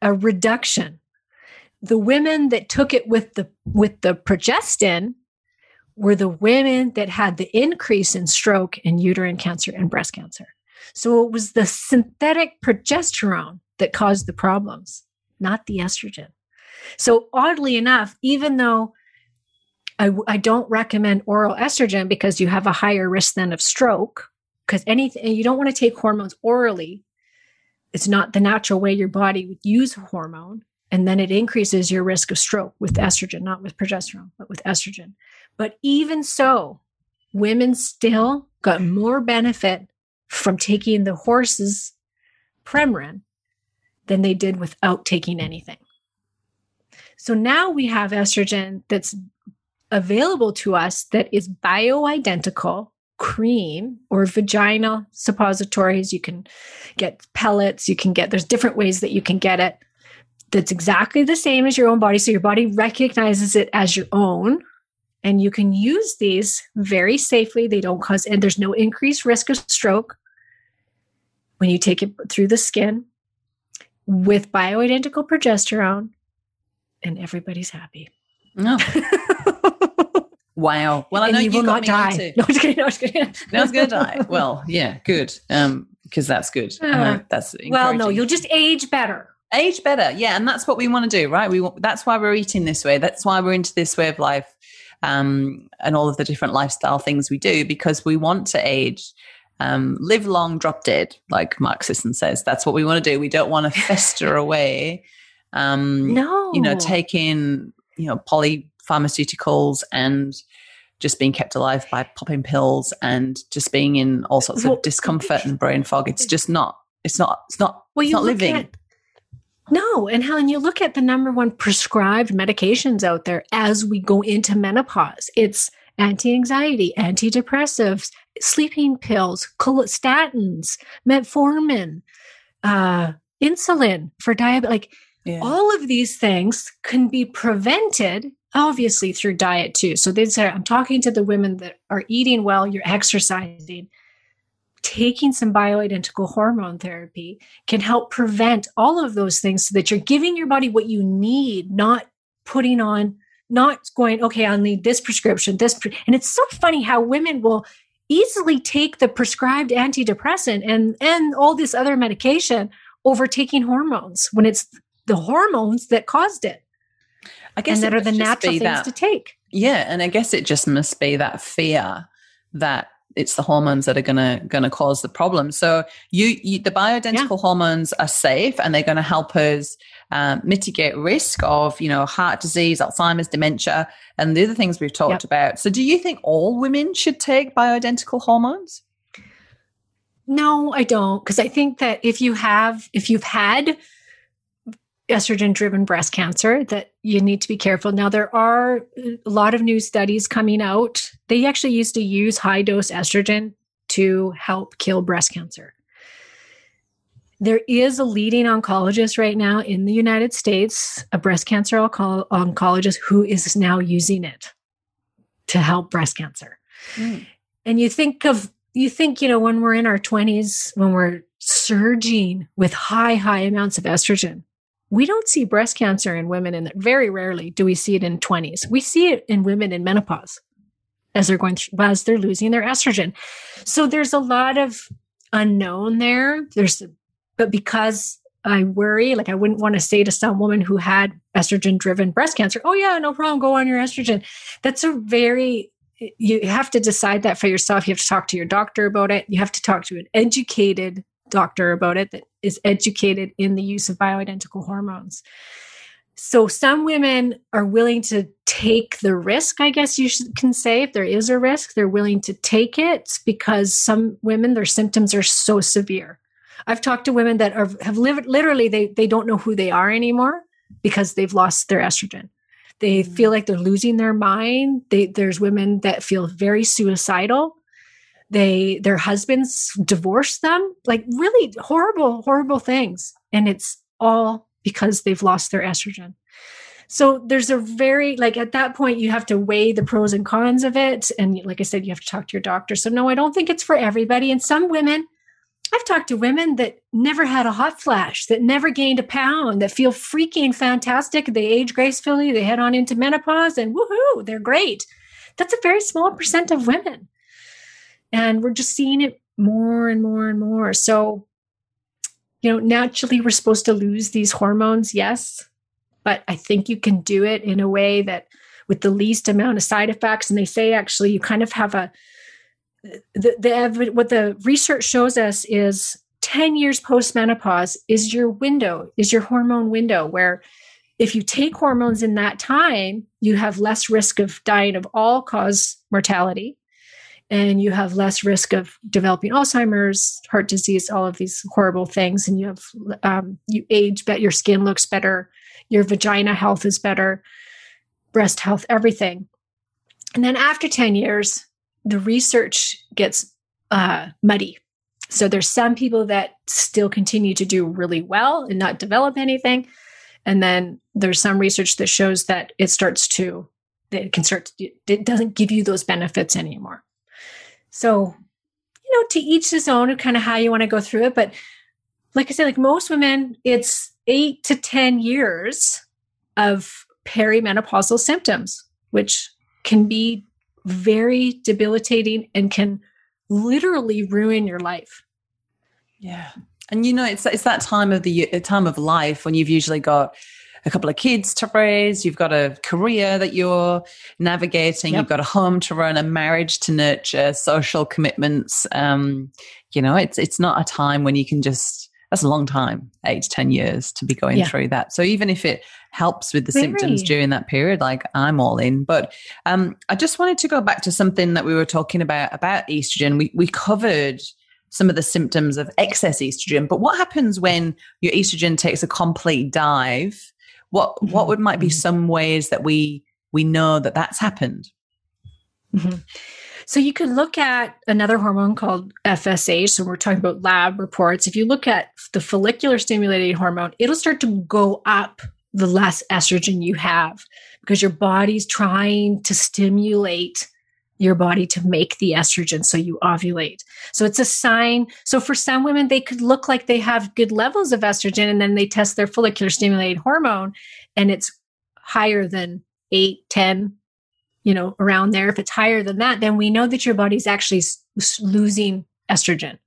a reduction. The women that took it with the with the progestin were the women that had the increase in stroke and uterine cancer and breast cancer. So it was the synthetic progesterone that caused the problems, not the estrogen. So oddly enough, even though I, I don't recommend oral estrogen because you have a higher risk then of stroke, because anything you don't want to take hormones orally. It's not the natural way your body would use a hormone and then it increases your risk of stroke with estrogen not with progesterone but with estrogen. But even so women still got more benefit from taking the horse's premarin than they did without taking anything. So now we have estrogen that's available to us that is bioidentical cream or vaginal suppositories. You can get pellets. You can get, there's different ways that you can get it that's exactly the same as your own body. So your body recognizes it as your own. And you can use these very safely. They don't cause, and there's no increased risk of stroke when you take it through the skin with bioidentical progesterone, and everybody's happy. No. (laughs) Wow. Well, I know you, will not die. (laughs) No, just kidding. No, just kidding. no, going to die. Well, yeah, good. Um, because that's good. Uh, that's well, no, you'll just age better. Age better, yeah, and that's what we want to do, right? We want, that's why we're eating this way. That's why we're into this way of life, um, and all of the different lifestyle things we do because we want to age. Um, live long, drop dead, like Mark Sisson says. That's what we want to do. We don't want to (laughs) fester away. Um, no, you know, taking you know polypharmaceuticals and just being kept alive by popping pills and just being in all sorts well, of discomfort and brain fog. It's just not. It's not. It's not. Well, it's not living. At, no, and Helen, you look at the number one prescribed medications out there as we go into menopause. It's anti-anxiety, antidepressives, sleeping pills, statins, metformin, uh, insulin for diabetes. Like yeah. all of these things can be prevented obviously through diet too. So they say, I'm talking to the women that are eating well, you're exercising, taking some bioidentical hormone therapy can help prevent all of those things so that you're giving your body what you need, not putting on, not going, okay, I'll need this prescription, this. Pre-. And it's so funny how women will easily take the prescribed antidepressant and, and all this other medication over taking hormones when it's the hormones that caused it. I guess and that are the natural things that, to take. Yeah, and I guess it just must be that fear that it's the hormones that are gonna gonna cause the problem. So you, you the bioidentical yeah. hormones are safe and they're going to help us um, mitigate risk of you know heart disease, Alzheimer's, dementia, and the other things we've talked yep. about. So do you think all women should take bioidentical hormones? No, I don't, because I think that if you have if you've had estrogen driven breast cancer that you need to be careful. Now, there are a lot of new studies coming out. They actually used to use high dose estrogen to help kill breast cancer. There is a leading oncologist right now in the United States, a breast cancer onco- oncologist who is now using it to help breast cancer. Mm. And you think of, you think, you know, when we're in our 20s, when we're surging with high, high amounts of estrogen, we don't see breast cancer in women and very rarely do we see it in 20s we see it in women in menopause as they're going through as they're losing their estrogen. So there's a lot of unknown there. There's but because i worry like i wouldn't want to say to some woman who had estrogen driven breast cancer oh yeah no problem go on your estrogen. That's a very you have to decide that for yourself. You have to talk to your doctor about it. You have to talk to an educated doctor about it that is educated in the use of bioidentical hormones. So some women are willing to take the risk, I guess you should, can say, if there is a risk, they're willing to take it because some women, their symptoms are so severe. I've talked to women that are, have lived literally, they, they don't know who they are anymore because they've lost their estrogen. They mm-hmm. feel like they're losing their mind. They, there's women that feel very suicidal they their husbands divorce them like really horrible horrible things and it's all because they've lost their estrogen so there's a very like at that point you have to weigh the pros and cons of it and like i said you have to talk to your doctor so no i don't think it's for everybody and some women I've talked to women that never had a hot flash, that never gained a pound, that feel freaking fantastic. They age gracefully, they head on into menopause, and woohoo, they're great. That's a very small percent of women. And we're just seeing it more and more and more. So, you know, naturally we're supposed to lose these hormones, yes, but I think you can do it in a way that with the least amount of side effects. And they say actually you kind of have a the, the what the research shows us is 10 years post menopause is your window, is your hormone window where if you take hormones in that time, you have less risk of dying of all cause mortality and you have less risk of developing Alzheimer's, heart disease, all of these horrible things. And you have, um, you age, but your skin looks better, your vagina health is better, breast health, everything. And then after 10 years, the research gets uh, muddy. So there's some people that still continue to do really well and not develop anything. And then there's some research that shows that it starts to, it can start, to, it doesn't give you those benefits anymore. So, you know, to each his own, kind of how you want to go through it. But like I said, like most women, it's eight to 10 years of perimenopausal symptoms, which can be very debilitating and can literally ruin your life. Yeah. And you know, it's it's that time of the time of life when you've usually got a couple of kids to raise, you've got a career that you're navigating, yep. you've got a home to run, a marriage to nurture, social commitments. Um, you know, it's it's not a time when you can just that's a long time, eight to ten years to be going yeah. through that. So even if it helps with the Very. symptoms during that period, like I'm all in. But um, I just wanted to go back to something that we were talking about about estrogen. We we covered some of the symptoms of excess estrogen, but what happens when your estrogen takes a complete dive what what would might be mm-hmm. some ways that we we know that that's happened? Mm-hmm. So you can look at another hormone called FSH. So we're talking about lab reports. If you look at the follicular stimulating hormone, it'll start to go up the less estrogen you have because your body's trying to stimulate your body to make the estrogen so you ovulate. So it's a sign. So for some women, they could look like they have good levels of estrogen and then they test their follicular stimulating hormone and it's higher than 8, 10, you know, around there. If it's higher than that, then we know that your body's actually losing estrogen.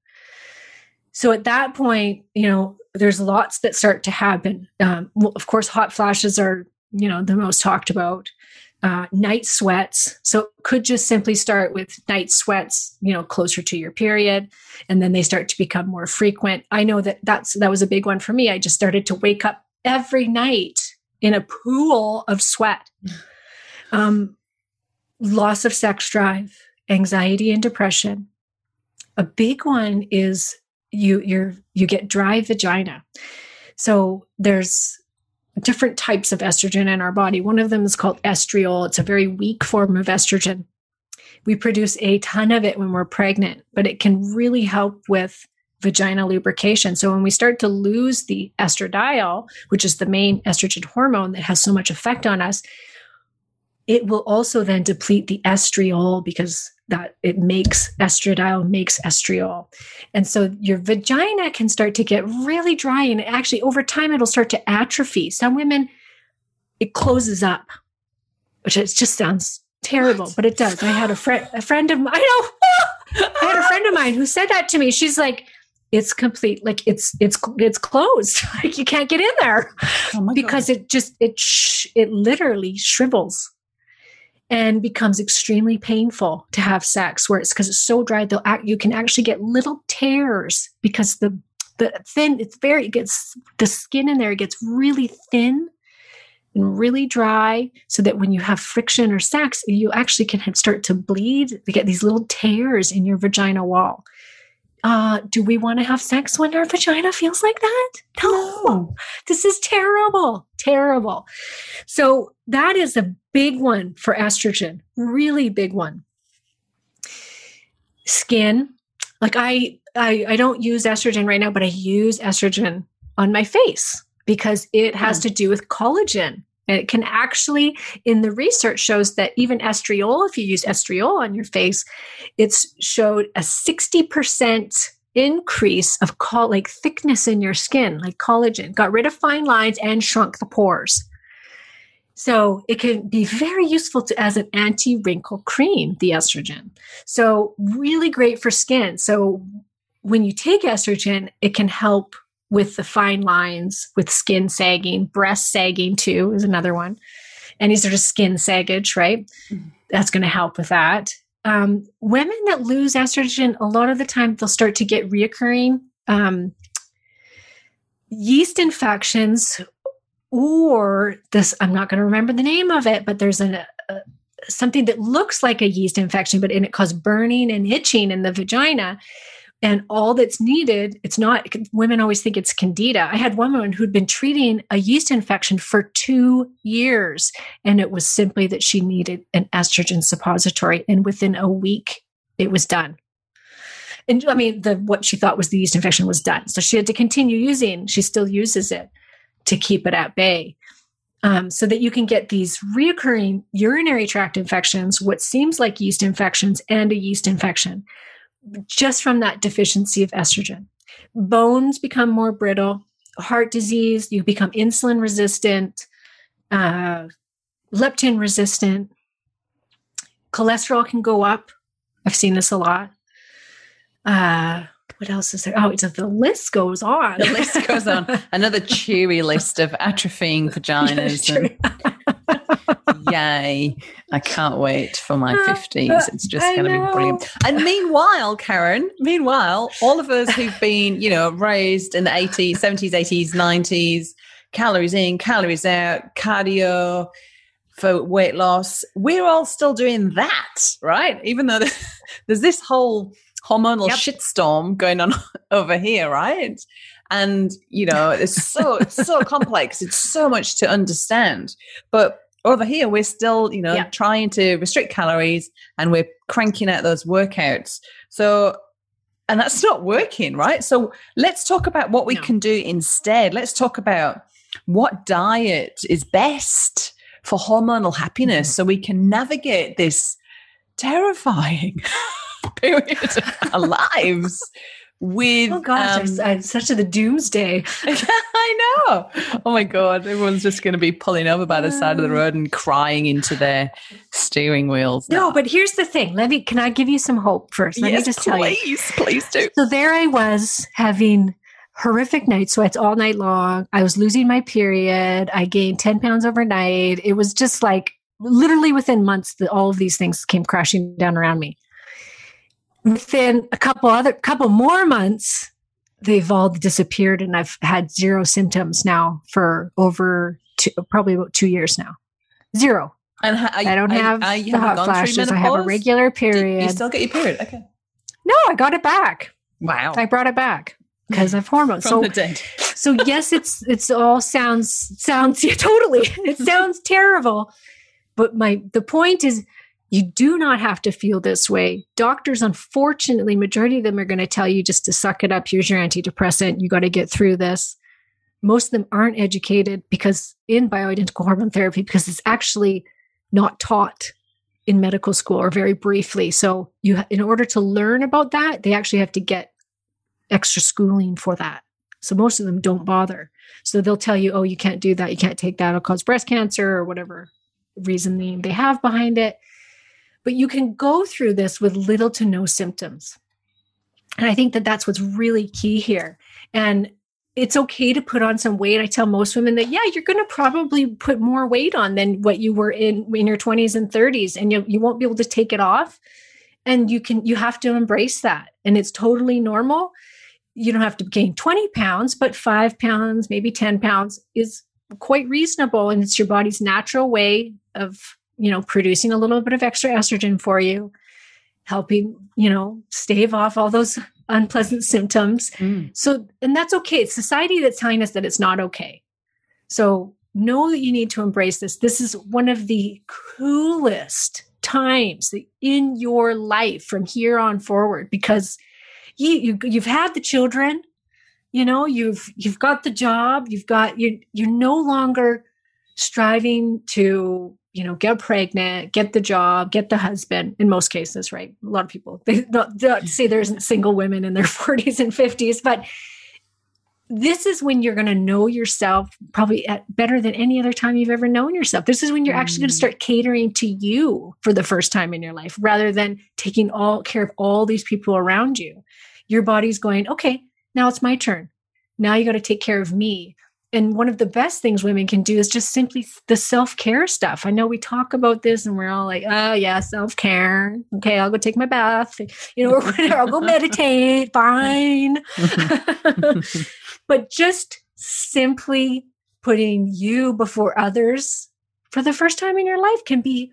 So at that point, you know, there's lots that start to happen. Um, well, of course, hot flashes are, you know, the most talked about. Uh, night sweats. So it could just simply start with night sweats, you know, closer to your period, and then they start to become more frequent. I know that that's that was a big one for me. I just started to wake up every night in a pool of sweat. Um, loss of sex drive, anxiety and depression. A big one is you you're you get dry vagina. So there's different types of estrogen in our body. One of them is called estriol. It's a very weak form of estrogen. We produce a ton of it when we're pregnant, but it can really help with vagina lubrication. So when we start to lose the estradiol, which is the main estrogen hormone that has so much effect on us, it will also then deplete the estriol because that it makes estradiol makes estriol. And so your vagina can start to get really dry and actually over time it'll start to atrophy. Some women it closes up which it just sounds terrible what? but it does. I had a friend a friend of mine i know. (laughs) I had a friend of mine who said that to me. She's like it's complete like it's it's it's closed. (laughs) Like you can't get in there. Oh because God. it just it sh- it literally shrivels and becomes extremely painful to have sex where it's because it's so dry they'll act, you can actually get little tears because the the thin it's very it gets the skin in there gets really thin and really dry so that when you have friction or sex you actually can start to bleed to get these little tears in your vagina wall uh, do we want to have sex when our vagina feels like that? No. This is terrible. Terrible. So that is a big one for estrogen, really big one. Skin, like I, I, I don't use estrogen right now, but I use estrogen on my face because it has mm. to do with collagen. And it can actually, in the research, shows that even estriol, if you use estriol on your face, it's showed a 60% increase of col- like thickness in your skin, like collagen, got rid of fine lines and shrunk the pores. So it can be very useful to as an anti-wrinkle cream, the estrogen. So really great for skin. So when you take estrogen, it can help with the fine lines, with skin sagging, breast sagging too is another one. Any sort of skin saggage, right? Mm-hmm. That's going to help with that. Um, women that lose estrogen, a lot of the time they'll start to get reoccurring um, yeast infections or this i'm not going to remember the name of it but there's a, a, uh, something that looks like a yeast infection but and it causes burning and itching in the vagina. And all that's needed it's not women always think it's candida. I had one woman who'd been treating a yeast infection for two years and it was simply that she needed an estrogen suppository and within a week it was done. And i mean the what she thought was the yeast infection was done. So she had to continue using she still uses it to keep it at bay. Um, so that you can get these reoccurring urinary tract infections, what seems like yeast infections, and a yeast infection just from that deficiency of estrogen. Bones become more brittle, heart disease, you become insulin resistant, uh, leptin resistant, cholesterol can go up. I've seen this a lot. Uh, what else is there? Oh, it's, the list goes on. The list goes on. (laughs) Another cheery list of atrophying vaginas. and, (laughs) yay. I can't wait for my 50s. Uh, it's just going to be brilliant. And meanwhile, Karen, meanwhile, all of us who've been, you know, raised in the 80s, 70s, 80s, 90s, calories in, calories out, cardio, for weight loss, we're all still doing that, right? Even though (laughs) there's this whole hormonal yep. shitstorm going on (laughs) over here, right? And you know, it's so it's so (laughs) complex. It's so much to understand. But over here we're still you know Yeah. trying to restrict calories and we're cranking out those workouts so and that's not working right so let's talk about what we No. can do instead let's talk about what diet is best for hormonal happiness Mm-hmm. so we can navigate this terrifying (laughs) period our (laughs) lives with Oh gosh, um, I'm, such a the doomsday. (laughs) I know. Oh my god, everyone's just going to be pulling over by the side of the road and crying into their steering wheels. No, but here's the thing. Let me can I give you some hope first? Let yes, me just tell you. please, please do. So there I was having horrific night sweats all night long. I was losing my period. I gained 10 pounds overnight. It was just like literally within months that all of these things came crashing down around me. Within a couple other couple more months, they've all disappeared and I've had zero symptoms now for over two, probably about two years now. Zero. And ha- I don't are- have are you the hot flashes. I have a regular period. You still get your period? Okay. no, I got it back. Wow. I brought it back because of hormones. From so so yes it's it's all sounds sounds yeah (laughs) totally it sounds terrible but my the point is you do not have to feel this way doctors unfortunately majority of them are going to tell you just to suck it up here's your antidepressant you got to get through this most of them aren't educated because in bioidentical hormone therapy because it's actually not taught in medical school or very briefly so you in order to learn about that they actually have to get extra schooling for that so most of them don't bother. So they'll tell you, oh, you can't do that. You can't take that. It'll cause breast cancer or whatever reasoning they have behind it. But you can go through this with little to no symptoms. And I think that that's what's really key here. And it's okay to put on some weight. I tell most women that, yeah, you're going to probably put more weight on than what you were in in your 20s and 30s, and you, you won't be able to take it off. And you can, you have to embrace that. And it's totally normal you don't have to gain 20 pounds, but five pounds, maybe 10 pounds is quite reasonable. And it's your body's natural way of, you know, producing a little bit of extra estrogen for you, helping, you know, stave off all those unpleasant symptoms. Mm. So, and that's okay. It's society that's telling us that it's not okay. So, know that you need to embrace this. This is one of the coolest times in your life from here on forward because you, you you've had the children, you know, you've you've got the job, you've got you you're no longer striving to you know get pregnant get the job get the husband in most cases right? A lot of people they not, not say there isn't single women in their (laughs) 40s and 50s but this is when you're going to know yourself probably at better than any other time you've ever known yourself. This is when you're actually going to Mm. start catering to you for the first time in your life rather than taking all care of all these people around you. Your body's going okay now it's my turn. Now you got to take care of me and one of the best things women can do is just simply the self-care stuff. I know we talk about this and we're all like, oh yeah, self-care. Okay, I'll go take my bath, you know, or (laughs) whatever. I'll go (laughs) meditate. Fine. (laughs) but just simply putting you before others for the first time in your life can be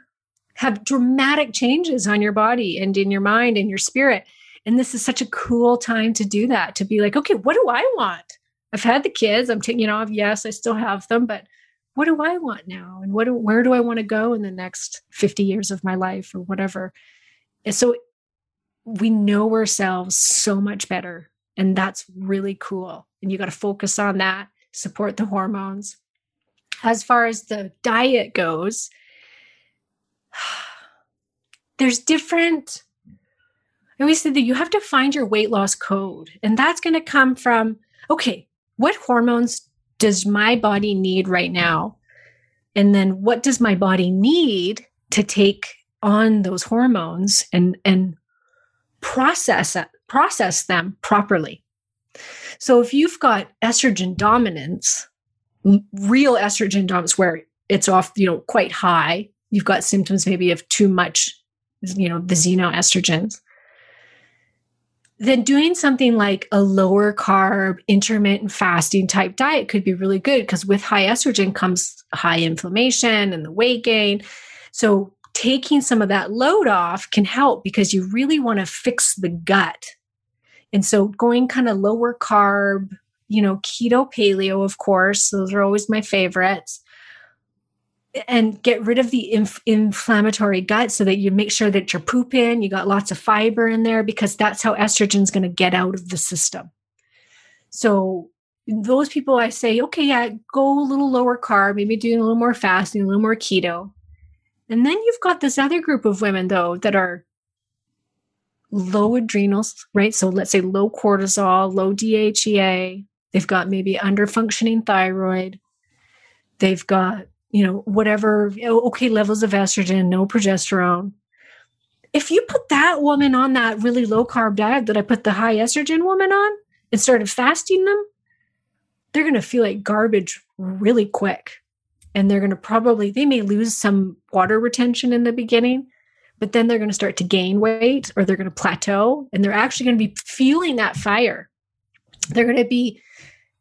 have dramatic changes on your body and in your mind and your spirit. And this is such a cool time to do that, to be like, okay, what do I want? I've had the kids. I'm taking, you know, yes, I still have them, but what do I want now? And what where do I want to go in the next 50 years of my life or whatever? And so we know ourselves so much better. And that's really cool. And you got to focus on that, support the hormones. As far as the diet goes, (sighs) there's different I always say that you have to find your weight loss code. And that's going to come from, okay, what hormones does my body need right now? And then what does my body need to take on those hormones and, and process process them properly? So if you've got estrogen dominance, real estrogen dominance where it's off, you know, quite high, you've got symptoms maybe of too much, you know, the xenoestrogens then doing something like a lower carb, intermittent fasting type diet could be really good because with high estrogen comes high inflammation and the weight gain. So taking some of that load off can help because you really want to fix the gut. And so going kind of lower carb, you know, keto paleo, of course, those are always my favorites. And get rid of the inf- inflammatory gut so that you make sure that you're pooping, you got lots of fiber in there because that's how estrogen's going to get out of the system. So those people I say, okay, yeah, go a little lower carb, maybe doing a little more fasting, a little more keto. And then you've got this other group of women though that are low adrenals, right? So let's say low cortisol, low DHEA. They've got maybe under functioning thyroid. They've got you know, whatever, oh, okay levels of estrogen, no progesterone. If you put that woman on that really low carb diet that I put the high estrogen woman on and started fasting them, they're going to feel like garbage really quick. And they're going to probably, they may lose some water retention in the beginning, but then they're going to start to gain weight or they're going to plateau and they're actually going to be feeling that fire. They're going to be,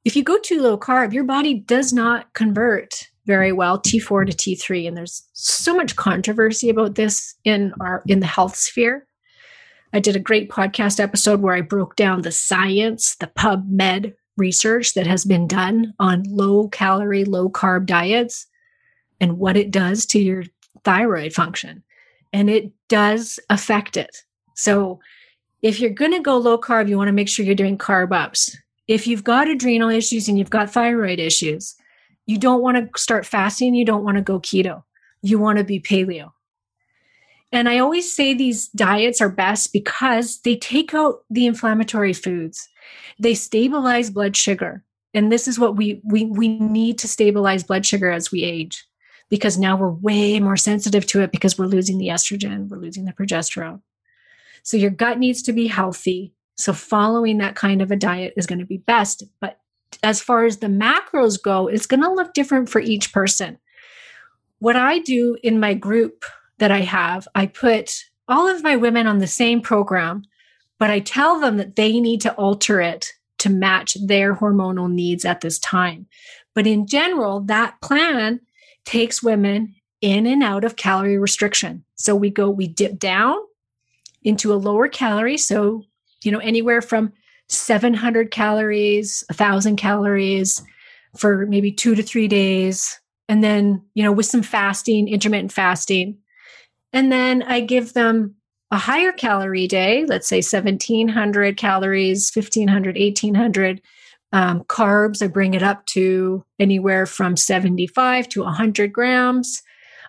if you go too low carb, your body does not convert very well T4 to T3 and there's so much controversy about this in our in the health sphere. I did a great podcast episode where I broke down the science, the PubMed research that has been done on low calorie, low carb diets and what it does to your thyroid function. And it does affect it. So if you're going to go low carb, you want to make sure you're doing carb ups. If you've got adrenal issues and you've got thyroid issues, you don't want to start fasting. You don't want to go keto. You want to be paleo. And I always say these diets are best because they take out the inflammatory foods. They stabilize blood sugar. And this is what we, we, we need to stabilize blood sugar as we age because now we're way more sensitive to it because we're losing the estrogen, we're losing the progesterone. So your gut needs to be healthy. So following that kind of a diet is going to be best. But as far as the macros go, it's going to look different for each person. What I do in my group that I have, I put all of my women on the same program, but I tell them that they need to alter it to match their hormonal needs at this time. But in general, that plan takes women in and out of calorie restriction. So we go, we dip down into a lower calorie. So, you know, anywhere from 700 calories, 1,000 calories for maybe two to three days. And then, you know, with some fasting, intermittent fasting. And then I give them a higher calorie day, let's say 1700 calories, 1500, 1800 um, carbs. I bring it up to anywhere from 75 to 100 grams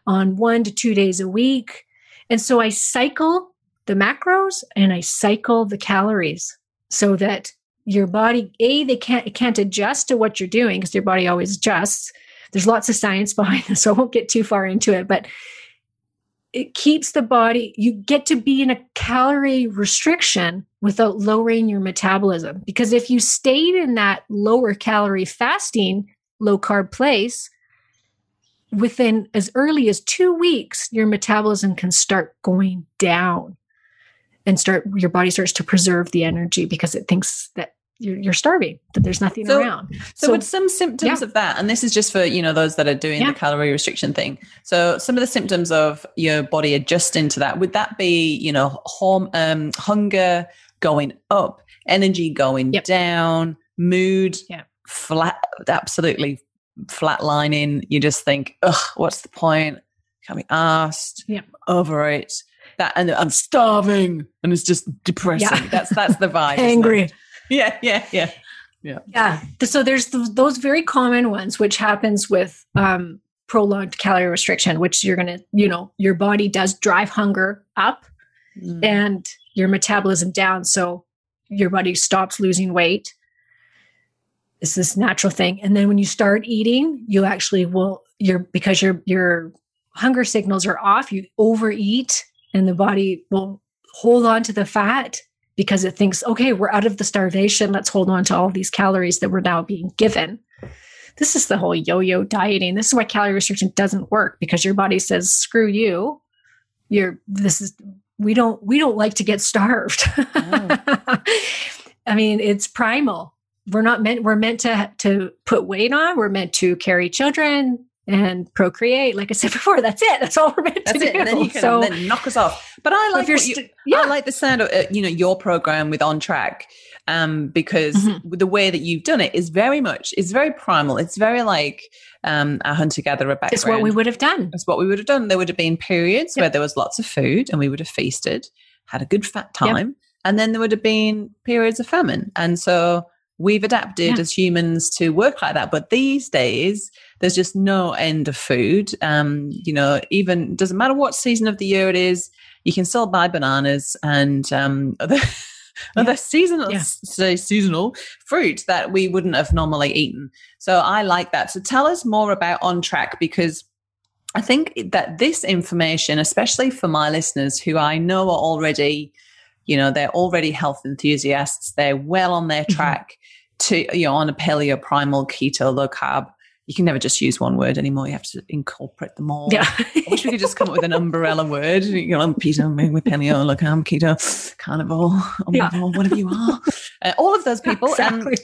on one to two days a week. And so I cycle the macros and I cycle the calories so that your body a they can't it can't adjust to what you're doing because your body always adjusts. There's lots of science (laughs) behind this so i won't get too far into it but it keeps the body you get to be in a calorie restriction without lowering your metabolism because if you stayed in that lower calorie fasting low carb place within as early as 2 weeks your metabolism can start going down and start your body starts to preserve the energy because it thinks that you're, you're starving that there's nothing so, around so, so with some symptoms yeah. of that and this is just for you know those that are doing yeah. the calorie restriction thing so some of the symptoms of your body adjusting to that would that be you know home, um, hunger going up energy going yep. down mood yeah. flat absolutely flatlining you just think ugh what's the point can't be asked yeah. over it that and I'm starving and it's just depressing. Yeah. That's that's the vibe. Angry. Yeah, yeah, yeah. Yeah. Yeah. So there's those very common ones which happens with um, prolonged calorie restriction which you're going to, you know, your body does drive hunger up mm. and your metabolism down so your body stops losing weight. It's this natural thing. And then when you start eating, you actually will you're because your your hunger signals are off, you overeat and the body will hold on to the fat because it thinks, okay, we're out of the starvation. Let's hold on to all these calories that we're now being given. This is the whole yo yo dieting. This is why calorie restriction doesn't work because your body says, screw you. You're, this is, we don't, we don't like to get starved. Oh. (laughs) I mean, it's primal. We're not meant, we're meant to, to put weight on. We're meant to carry children, and procreate. Like I said (laughs) before, that's it. That's all we're meant that's to it. do. And then you can so, then knock us off. But I like you, yeah. I like the sound of uh, you know your program with On Track um, because mm-hmm. the way that you've done it is very much, it's very primal. It's very like um, a hunter gatherer background. It's what we would have done. It's what we would have done. There would have been periods yep. where there was lots of food and we would have feasted, had a good fat time. Yep. And then there would have been periods of famine. And so we've adapted yeah. as humans to work like that. But these days, there's just no end of food. Um, you know, even doesn't matter what season of the year it is, you can still buy bananas and um, (laughs) other. Yeah. other seasonal yeah. say seasonal fruit that we wouldn't have normally eaten. So I like that. So tell us more about On Track because I think that this information, especially for my listeners who I know are already, you know, they're already health enthusiasts, they're well on their mm-hmm. track mm-hmm. to, you know, on a paleo, primal, keto, low carb you can never just use one word anymore. You have to incorporate them all. Yeah. I wish we could just come up with an umbrella word. You know, keto, with paleo, look, I'm keto, carnivore, omnivore, yeah. whatever you are. (laughs) Uh, all of those people, exactly.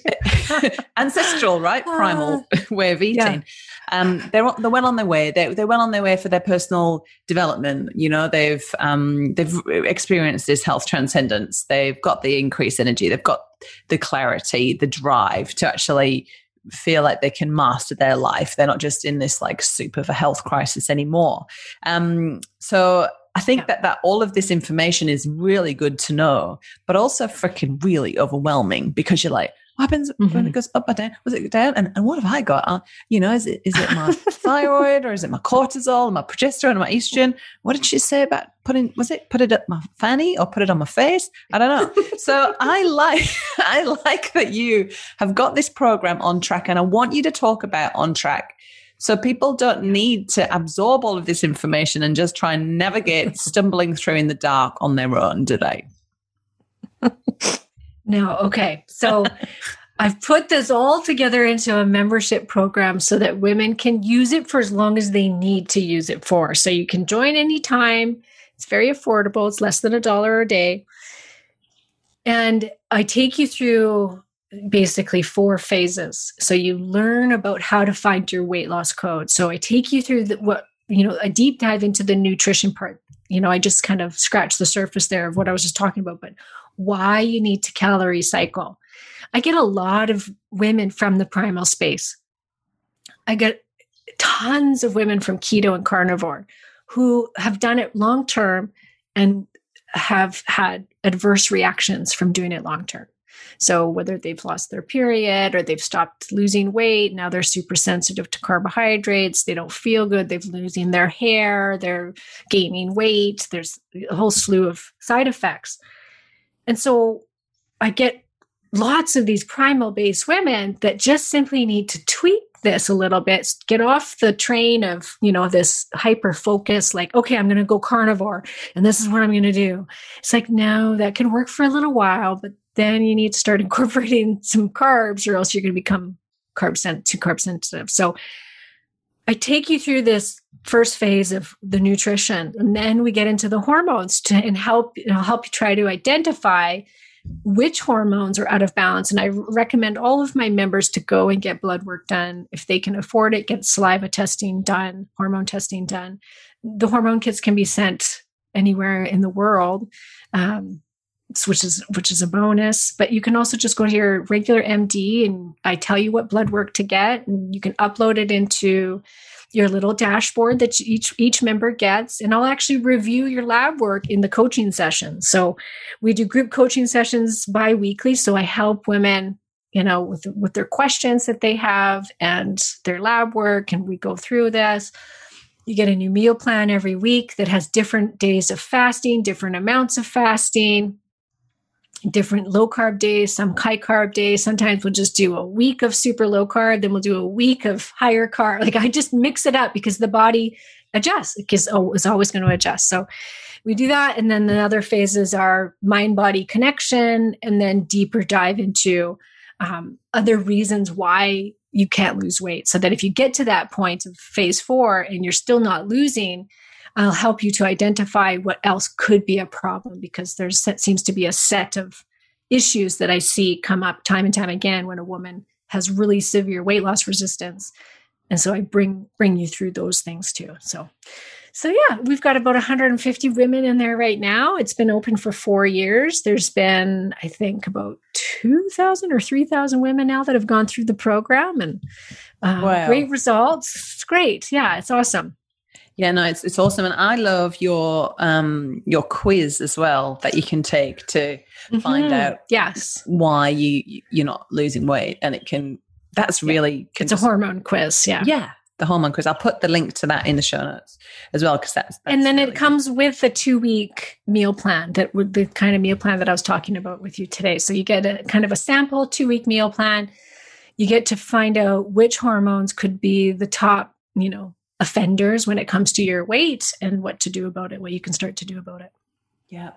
and (laughs) ancestral, right? Primal uh, way of eating. Yeah. Um, they're they're well on their way. They're they're well on their way for their personal development. You know, they've um, they've experienced this health transcendence. They've got the increased energy. They've got the clarity, the drive to actually feel like they can master their life. They're not just in this like soup of a health crisis anymore. Um, so I think yeah. that that all of this information is really good to know, but also freaking really overwhelming because you're like, what happens mm-hmm. when it goes up or down? Was it down? And, and what have I got? Uh, you know, is it is it my (laughs) thyroid or is it my cortisol, my progesterone, my estrogen? What did she say about putting? Was it put it up my fanny or put it on my face? I don't know. (laughs) so I like (laughs) I like that you have got this program on track, and I want you to talk about on track. So people don't need to absorb all of this information and just try and navigate stumbling through in the dark on their own, do they? No, okay. So (laughs) I've put this all together into a membership program so that women can use it for as long as they need to use it for. So you can join anytime. It's very affordable. It's less than a dollar a day. And I take you through basically four phases. So you learn about how to find your weight loss code. So I take you through the, what, you know, a deep dive into the nutrition part. You know, I just kind of scratched the surface there of what I was just talking about, but why you need to calorie cycle. I get a lot of women from the primal space. I get tons of women from keto and carnivore who have done it long term and have had adverse reactions from doing it long term. So, whether they've lost their period or they've stopped losing weight, now they're super sensitive to carbohydrates, they don't feel good, they're losing their hair, they're gaining weight, there's a whole slew of side effects. And so I get lots of these primal based women that just simply need to tweak this a little bit get off the train of you know this hyper focus like okay i'm going to go carnivore and this is what i'm going to do. It's like no that can work for a little while but then you need to start (laughs) incorporating some carbs or else you're going to become carb sent too carb sensitive so i take you through this first phase of the nutrition and then we get into the hormones to and help you know, help you try to identify which hormones are out of balance. And i recommend all of my members to go and get blood work done. If they can afford it get saliva testing done hormone testing done. The hormone kits can be sent anywhere in the world. Um, which is which is a bonus but you can also just go to your regular md and i tell you what blood work to get and you can upload it into your little dashboard that each each member gets and I'll actually review your lab work in the coaching session. So we do group coaching sessions bi-weekly so I help women you know with with their questions that they have and their lab work and we go through this you get a new meal plan every week that has different days of fasting different amounts of fasting different low carb days, some high carb days. Sometimes we'll just do a week of super low carb, then we'll do a week of higher carb. (laughs) Like I just mix it up because the body adjusts because it's always going to adjust. So we do that. And then the other phases are mind body connection and then deeper dive into um, other reasons why you can't lose weight. So that if you get to that point of phase four and you're still not losing, I'll help you to identify what else could be a problem because there seems to be a set of issues that I see come up time and time again when a woman has really severe weight loss resistance. And so I bring bring you through those things too. So So yeah, we've got about 150 women in there right now. It's been open for four years. There's been, I think, about 2,000 or 3,000 women now that have gone through the program, and uh, wow. great results. It's great. Yeah, it's awesome. Yeah, no, it's it's awesome, and I love your um your quiz as well that you can take to mm-hmm. find out yes why you you're not losing weight, and it can that's really yeah. it's a hormone quiz. Yeah, yeah, the hormone quiz. I'll put the link to that in the show notes as well because that's, that's, and then really it comes good. with a two week meal plan that would the kind of meal plan that I was talking about with you today. So you get a kind of a sample two week meal plan. You get to find out which hormones could be the top, you know, offenders when it comes to your weight and what to do about it, what you can start to do about it. Yeah.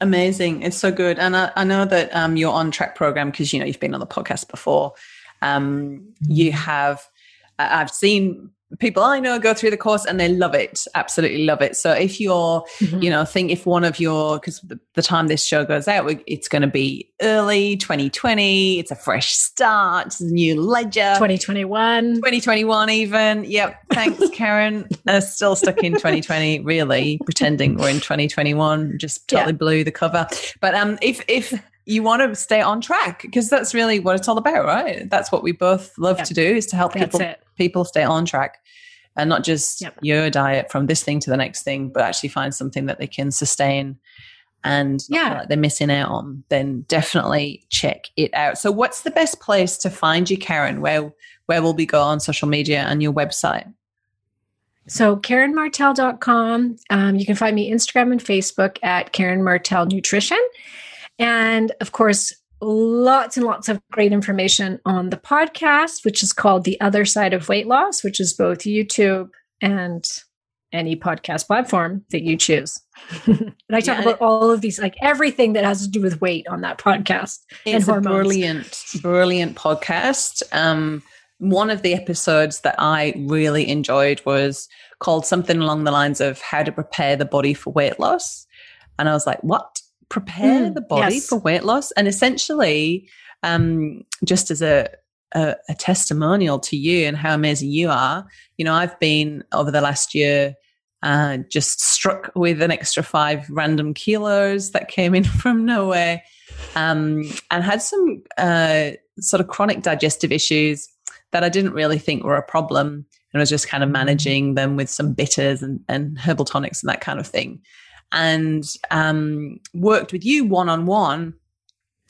Amazing. It's so good. And I, I know that um, your on track program, because you know you've been on the podcast before, um, you have I've seen people I know go through the course and they love it, absolutely love it. So if you're, mm-hmm. you know, think if one of your, because the, the, time this show goes out, it's going to be early 2020, it's a fresh start, it's a new ledger. 2021. 2021 even. Yep. Thanks, (laughs) Karen. uh, still stuck in 2020, really, pretending we're in 2021, just totally yeah. blew the cover. But um, if, if, you want to stay on track because that's really what it's all about, right? That's what we both love yep. to do is to help that's people it. People stay on track and not just yep. your diet from this thing to the next thing, but actually find something that they can sustain and yeah, like they're missing out on. Then definitely check it out. So, what's the best place to find you, Karen? Where where will we go on social media and your website? So, KarenMartel.com. Um, you can find me Instagram and Facebook at Karen Martel Nutrition. And of course, lots and lots of great information on the podcast, which is called The Other Side of Weight Loss, which is both YouTube and any podcast platform that you choose. (laughs) and I talk yeah, about all of these, like everything that has to do with weight on that podcast. It's a brilliant, brilliant podcast. Um, one of the episodes that I really enjoyed was called something along the lines of how to prepare the body for weight loss. And I was like, what? Prepare mm, the body yes. for weight loss and essentially um, just as a, a, a testimonial to you and how amazing you are you know i've been over the last year uh, just struck with an extra five random kilos that came in (laughs) from nowhere um, and had some uh, sort of chronic digestive issues that I didn't really think were a problem. And I was just kind of managing them with some bitters and, and herbal tonics and that kind of thing and um, worked with you one on one,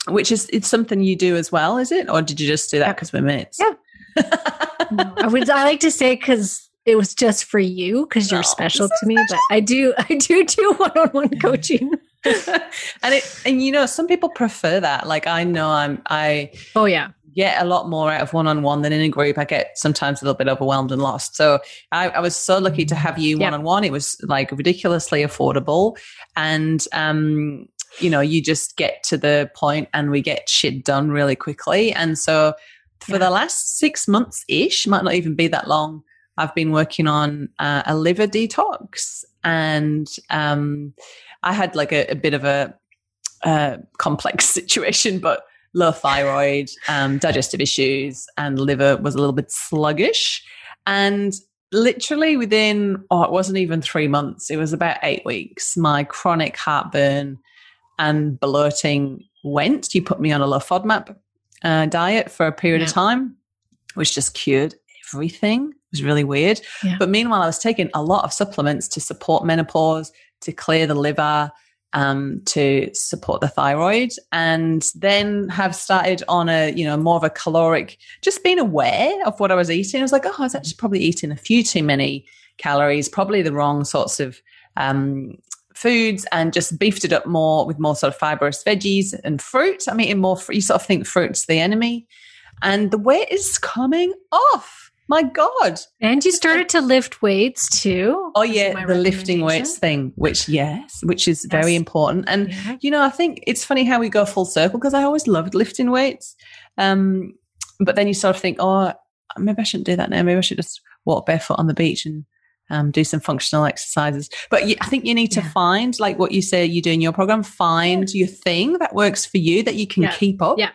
which is it's something you do as well, is it? Or did you just do that because we're mates? Yeah. (laughs) no, I would. I like to say because it was just for you because you're oh, special so to me. Special. But I do. I do do one on one coaching. (laughs) and it and you know some people prefer that like i know i'm i oh yeah get a lot more out of one on one than in a group. I get sometimes a little bit overwhelmed and lost. So I, I was so lucky to have you one on one. It was like ridiculously affordable. And, um, you know, you just get to the point and we get shit done really quickly. And so for yeah. the last six months ish, might not even be that long, I've been working on uh, a liver detox. And um, I had like a, a bit of a, a complex (laughs) situation, but low thyroid, um, digestive issues, and liver was a little bit sluggish. And literally within, oh, it wasn't even three months, it was about eight weeks, my chronic heartburn and bloating went. You put me on a low FODMAP uh, diet for a period yeah. of time, which just cured everything. It was really weird. Yeah. But meanwhile, I was taking a lot of supplements to support menopause, to clear the liver, um, to support the thyroid and then have started on a you know more of a caloric just being aware of what i was eating. I was like oh i was actually probably eating a few too many calories probably the wrong sorts of um, foods and just beefed it up more with more sort of fibrous veggies and fruit. I'm eating more you sort of think fruit's the enemy. And the weight is coming off my God. And you started to lift weights too. Oh, yeah. The lifting weights thing, which, yes, which is very important. And, yeah. you know, I think it's funny how we go full circle because I always loved lifting weights. Um, but then you sort of think, oh, maybe I shouldn't do that now. Maybe I should just walk barefoot on the beach and um, do some functional exercises. But I think you need to yeah. find, like what you say you do in your program, find your thing that works for you that you can yeah. keep up. Yeah.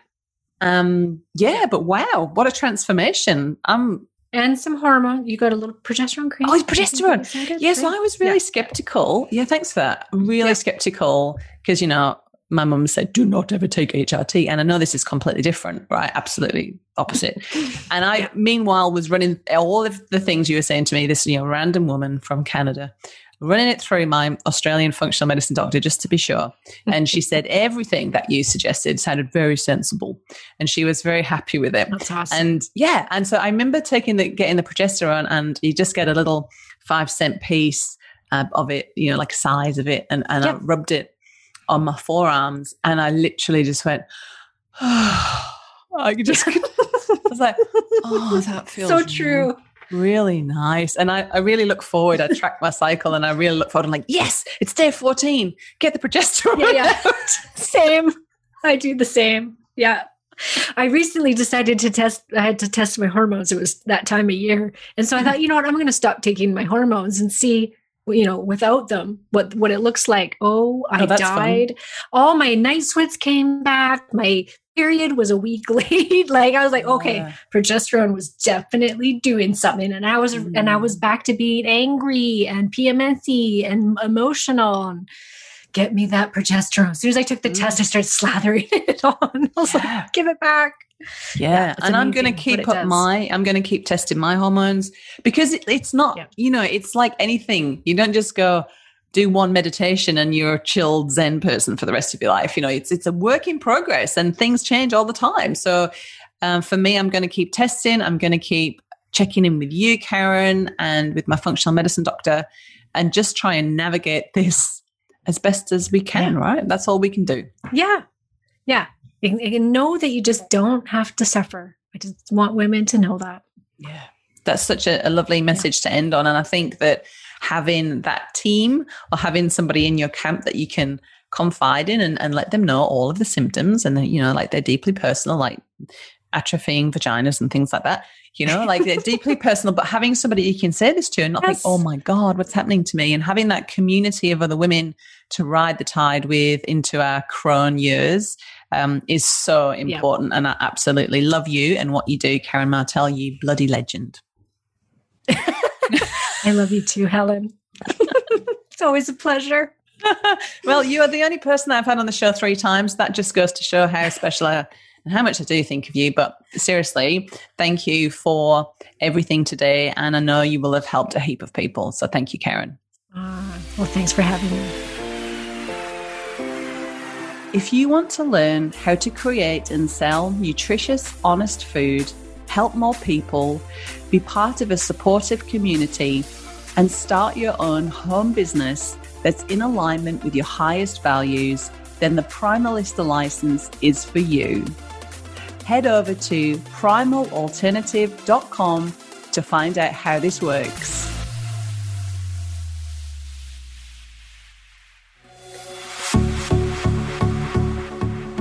Um, yeah, but wow, what a transformation. I'm and some hormone. You got a little progesterone cream. Oh, progesterone. Yes, yeah, so I was really yeah. skeptical. Yeah, thanks for that. I'm really yeah. skeptical because, you know, my mum said, do not ever take HRT. And I know this is completely different, right? Absolutely opposite. (laughs) and I, meanwhile, was running all of the things you were saying to me, this, you know, random woman from Canada, running it through my Australian functional medicine doctor just to be sure. And she (laughs) said everything that you suggested sounded very sensible. And she was very happy with it. That's awesome. And yeah. And so I remember taking the, getting the progesterone and you just get a little five cent piece uh, of it, you know, like a size of it. And, and yep. I rubbed it on my forearms, and I literally just went, oh, (sighs) I just, (laughs) I was like, (laughs) oh, that feels so true. Really nice. And I, I really look forward. I track my cycle and I really look forward. I'm like, yes, it's day 14. Get the progesterone. Yeah, yeah. (laughs) same. I do the same. Yeah. I recently decided to test, I had to test my hormones. It was that time of year. And so I thought, mm. you know what, I'm going to stop taking my hormones and see you know, without them, what what it looks like. Oh, oh I oh, died. Fun. All my night sweats came back. My period was a week (laughs) late. like I was like, okay, yeah. progesterone was definitely doing something, and I was mm. and I was mm. back to being angry and PMSy and emotional. And, Get me that progesterone. As soon as I took the mm. test, I started slathering (laughs) it on. I was yeah. like, give it back. Yeah, yeah and I'm going to keep up my I'm going to keep testing my hormones because it, it's not, yeah. you know, it's like anything. You don't just go do one meditation and you're a chilled zen person for the rest of your life. You know, it's it's a work in progress and things change all the time. So um, for me, I'm going to keep testing. I'm going to keep checking in with you, Karen, and with my functional medicine doctor, and just try and navigate this as best as we can. Yeah. Right? That's all we can do. Yeah, yeah. And know that you just don't have to suffer. I just want women to know that. Yeah. That's such a, a lovely message yeah. to end on. And I think that having that team or having somebody in your camp that you can confide in and, and let them know all of the symptoms and, you know, like they're deeply personal, like atrophying vaginas and things like that. You know, like they're deeply (laughs) personal, but having somebody you can say this to and not yes. think, oh my God, what's happening to me? And having that community of other women to ride the tide with into our crone years um, is so important. Yeah. And I absolutely love you and what you do, Karen Martel, you bloody legend. (laughs) I love you too, Helen. (laughs) it's always a pleasure. (laughs) well, you are the only person that I've had on the show three times. That just goes to show how special I, and how much I do think of you. But seriously, thank you for everything today. And I know you will have helped a heap of people. So thank you, Karen. Uh, well, thanks for having me. If you want to learn how to create and sell nutritious, honest food, help more people, be part of a supportive community, and start your own home business that's in alignment with your highest values, then the Primalista license is for you. Head over to primalalternative.com to find out how this works.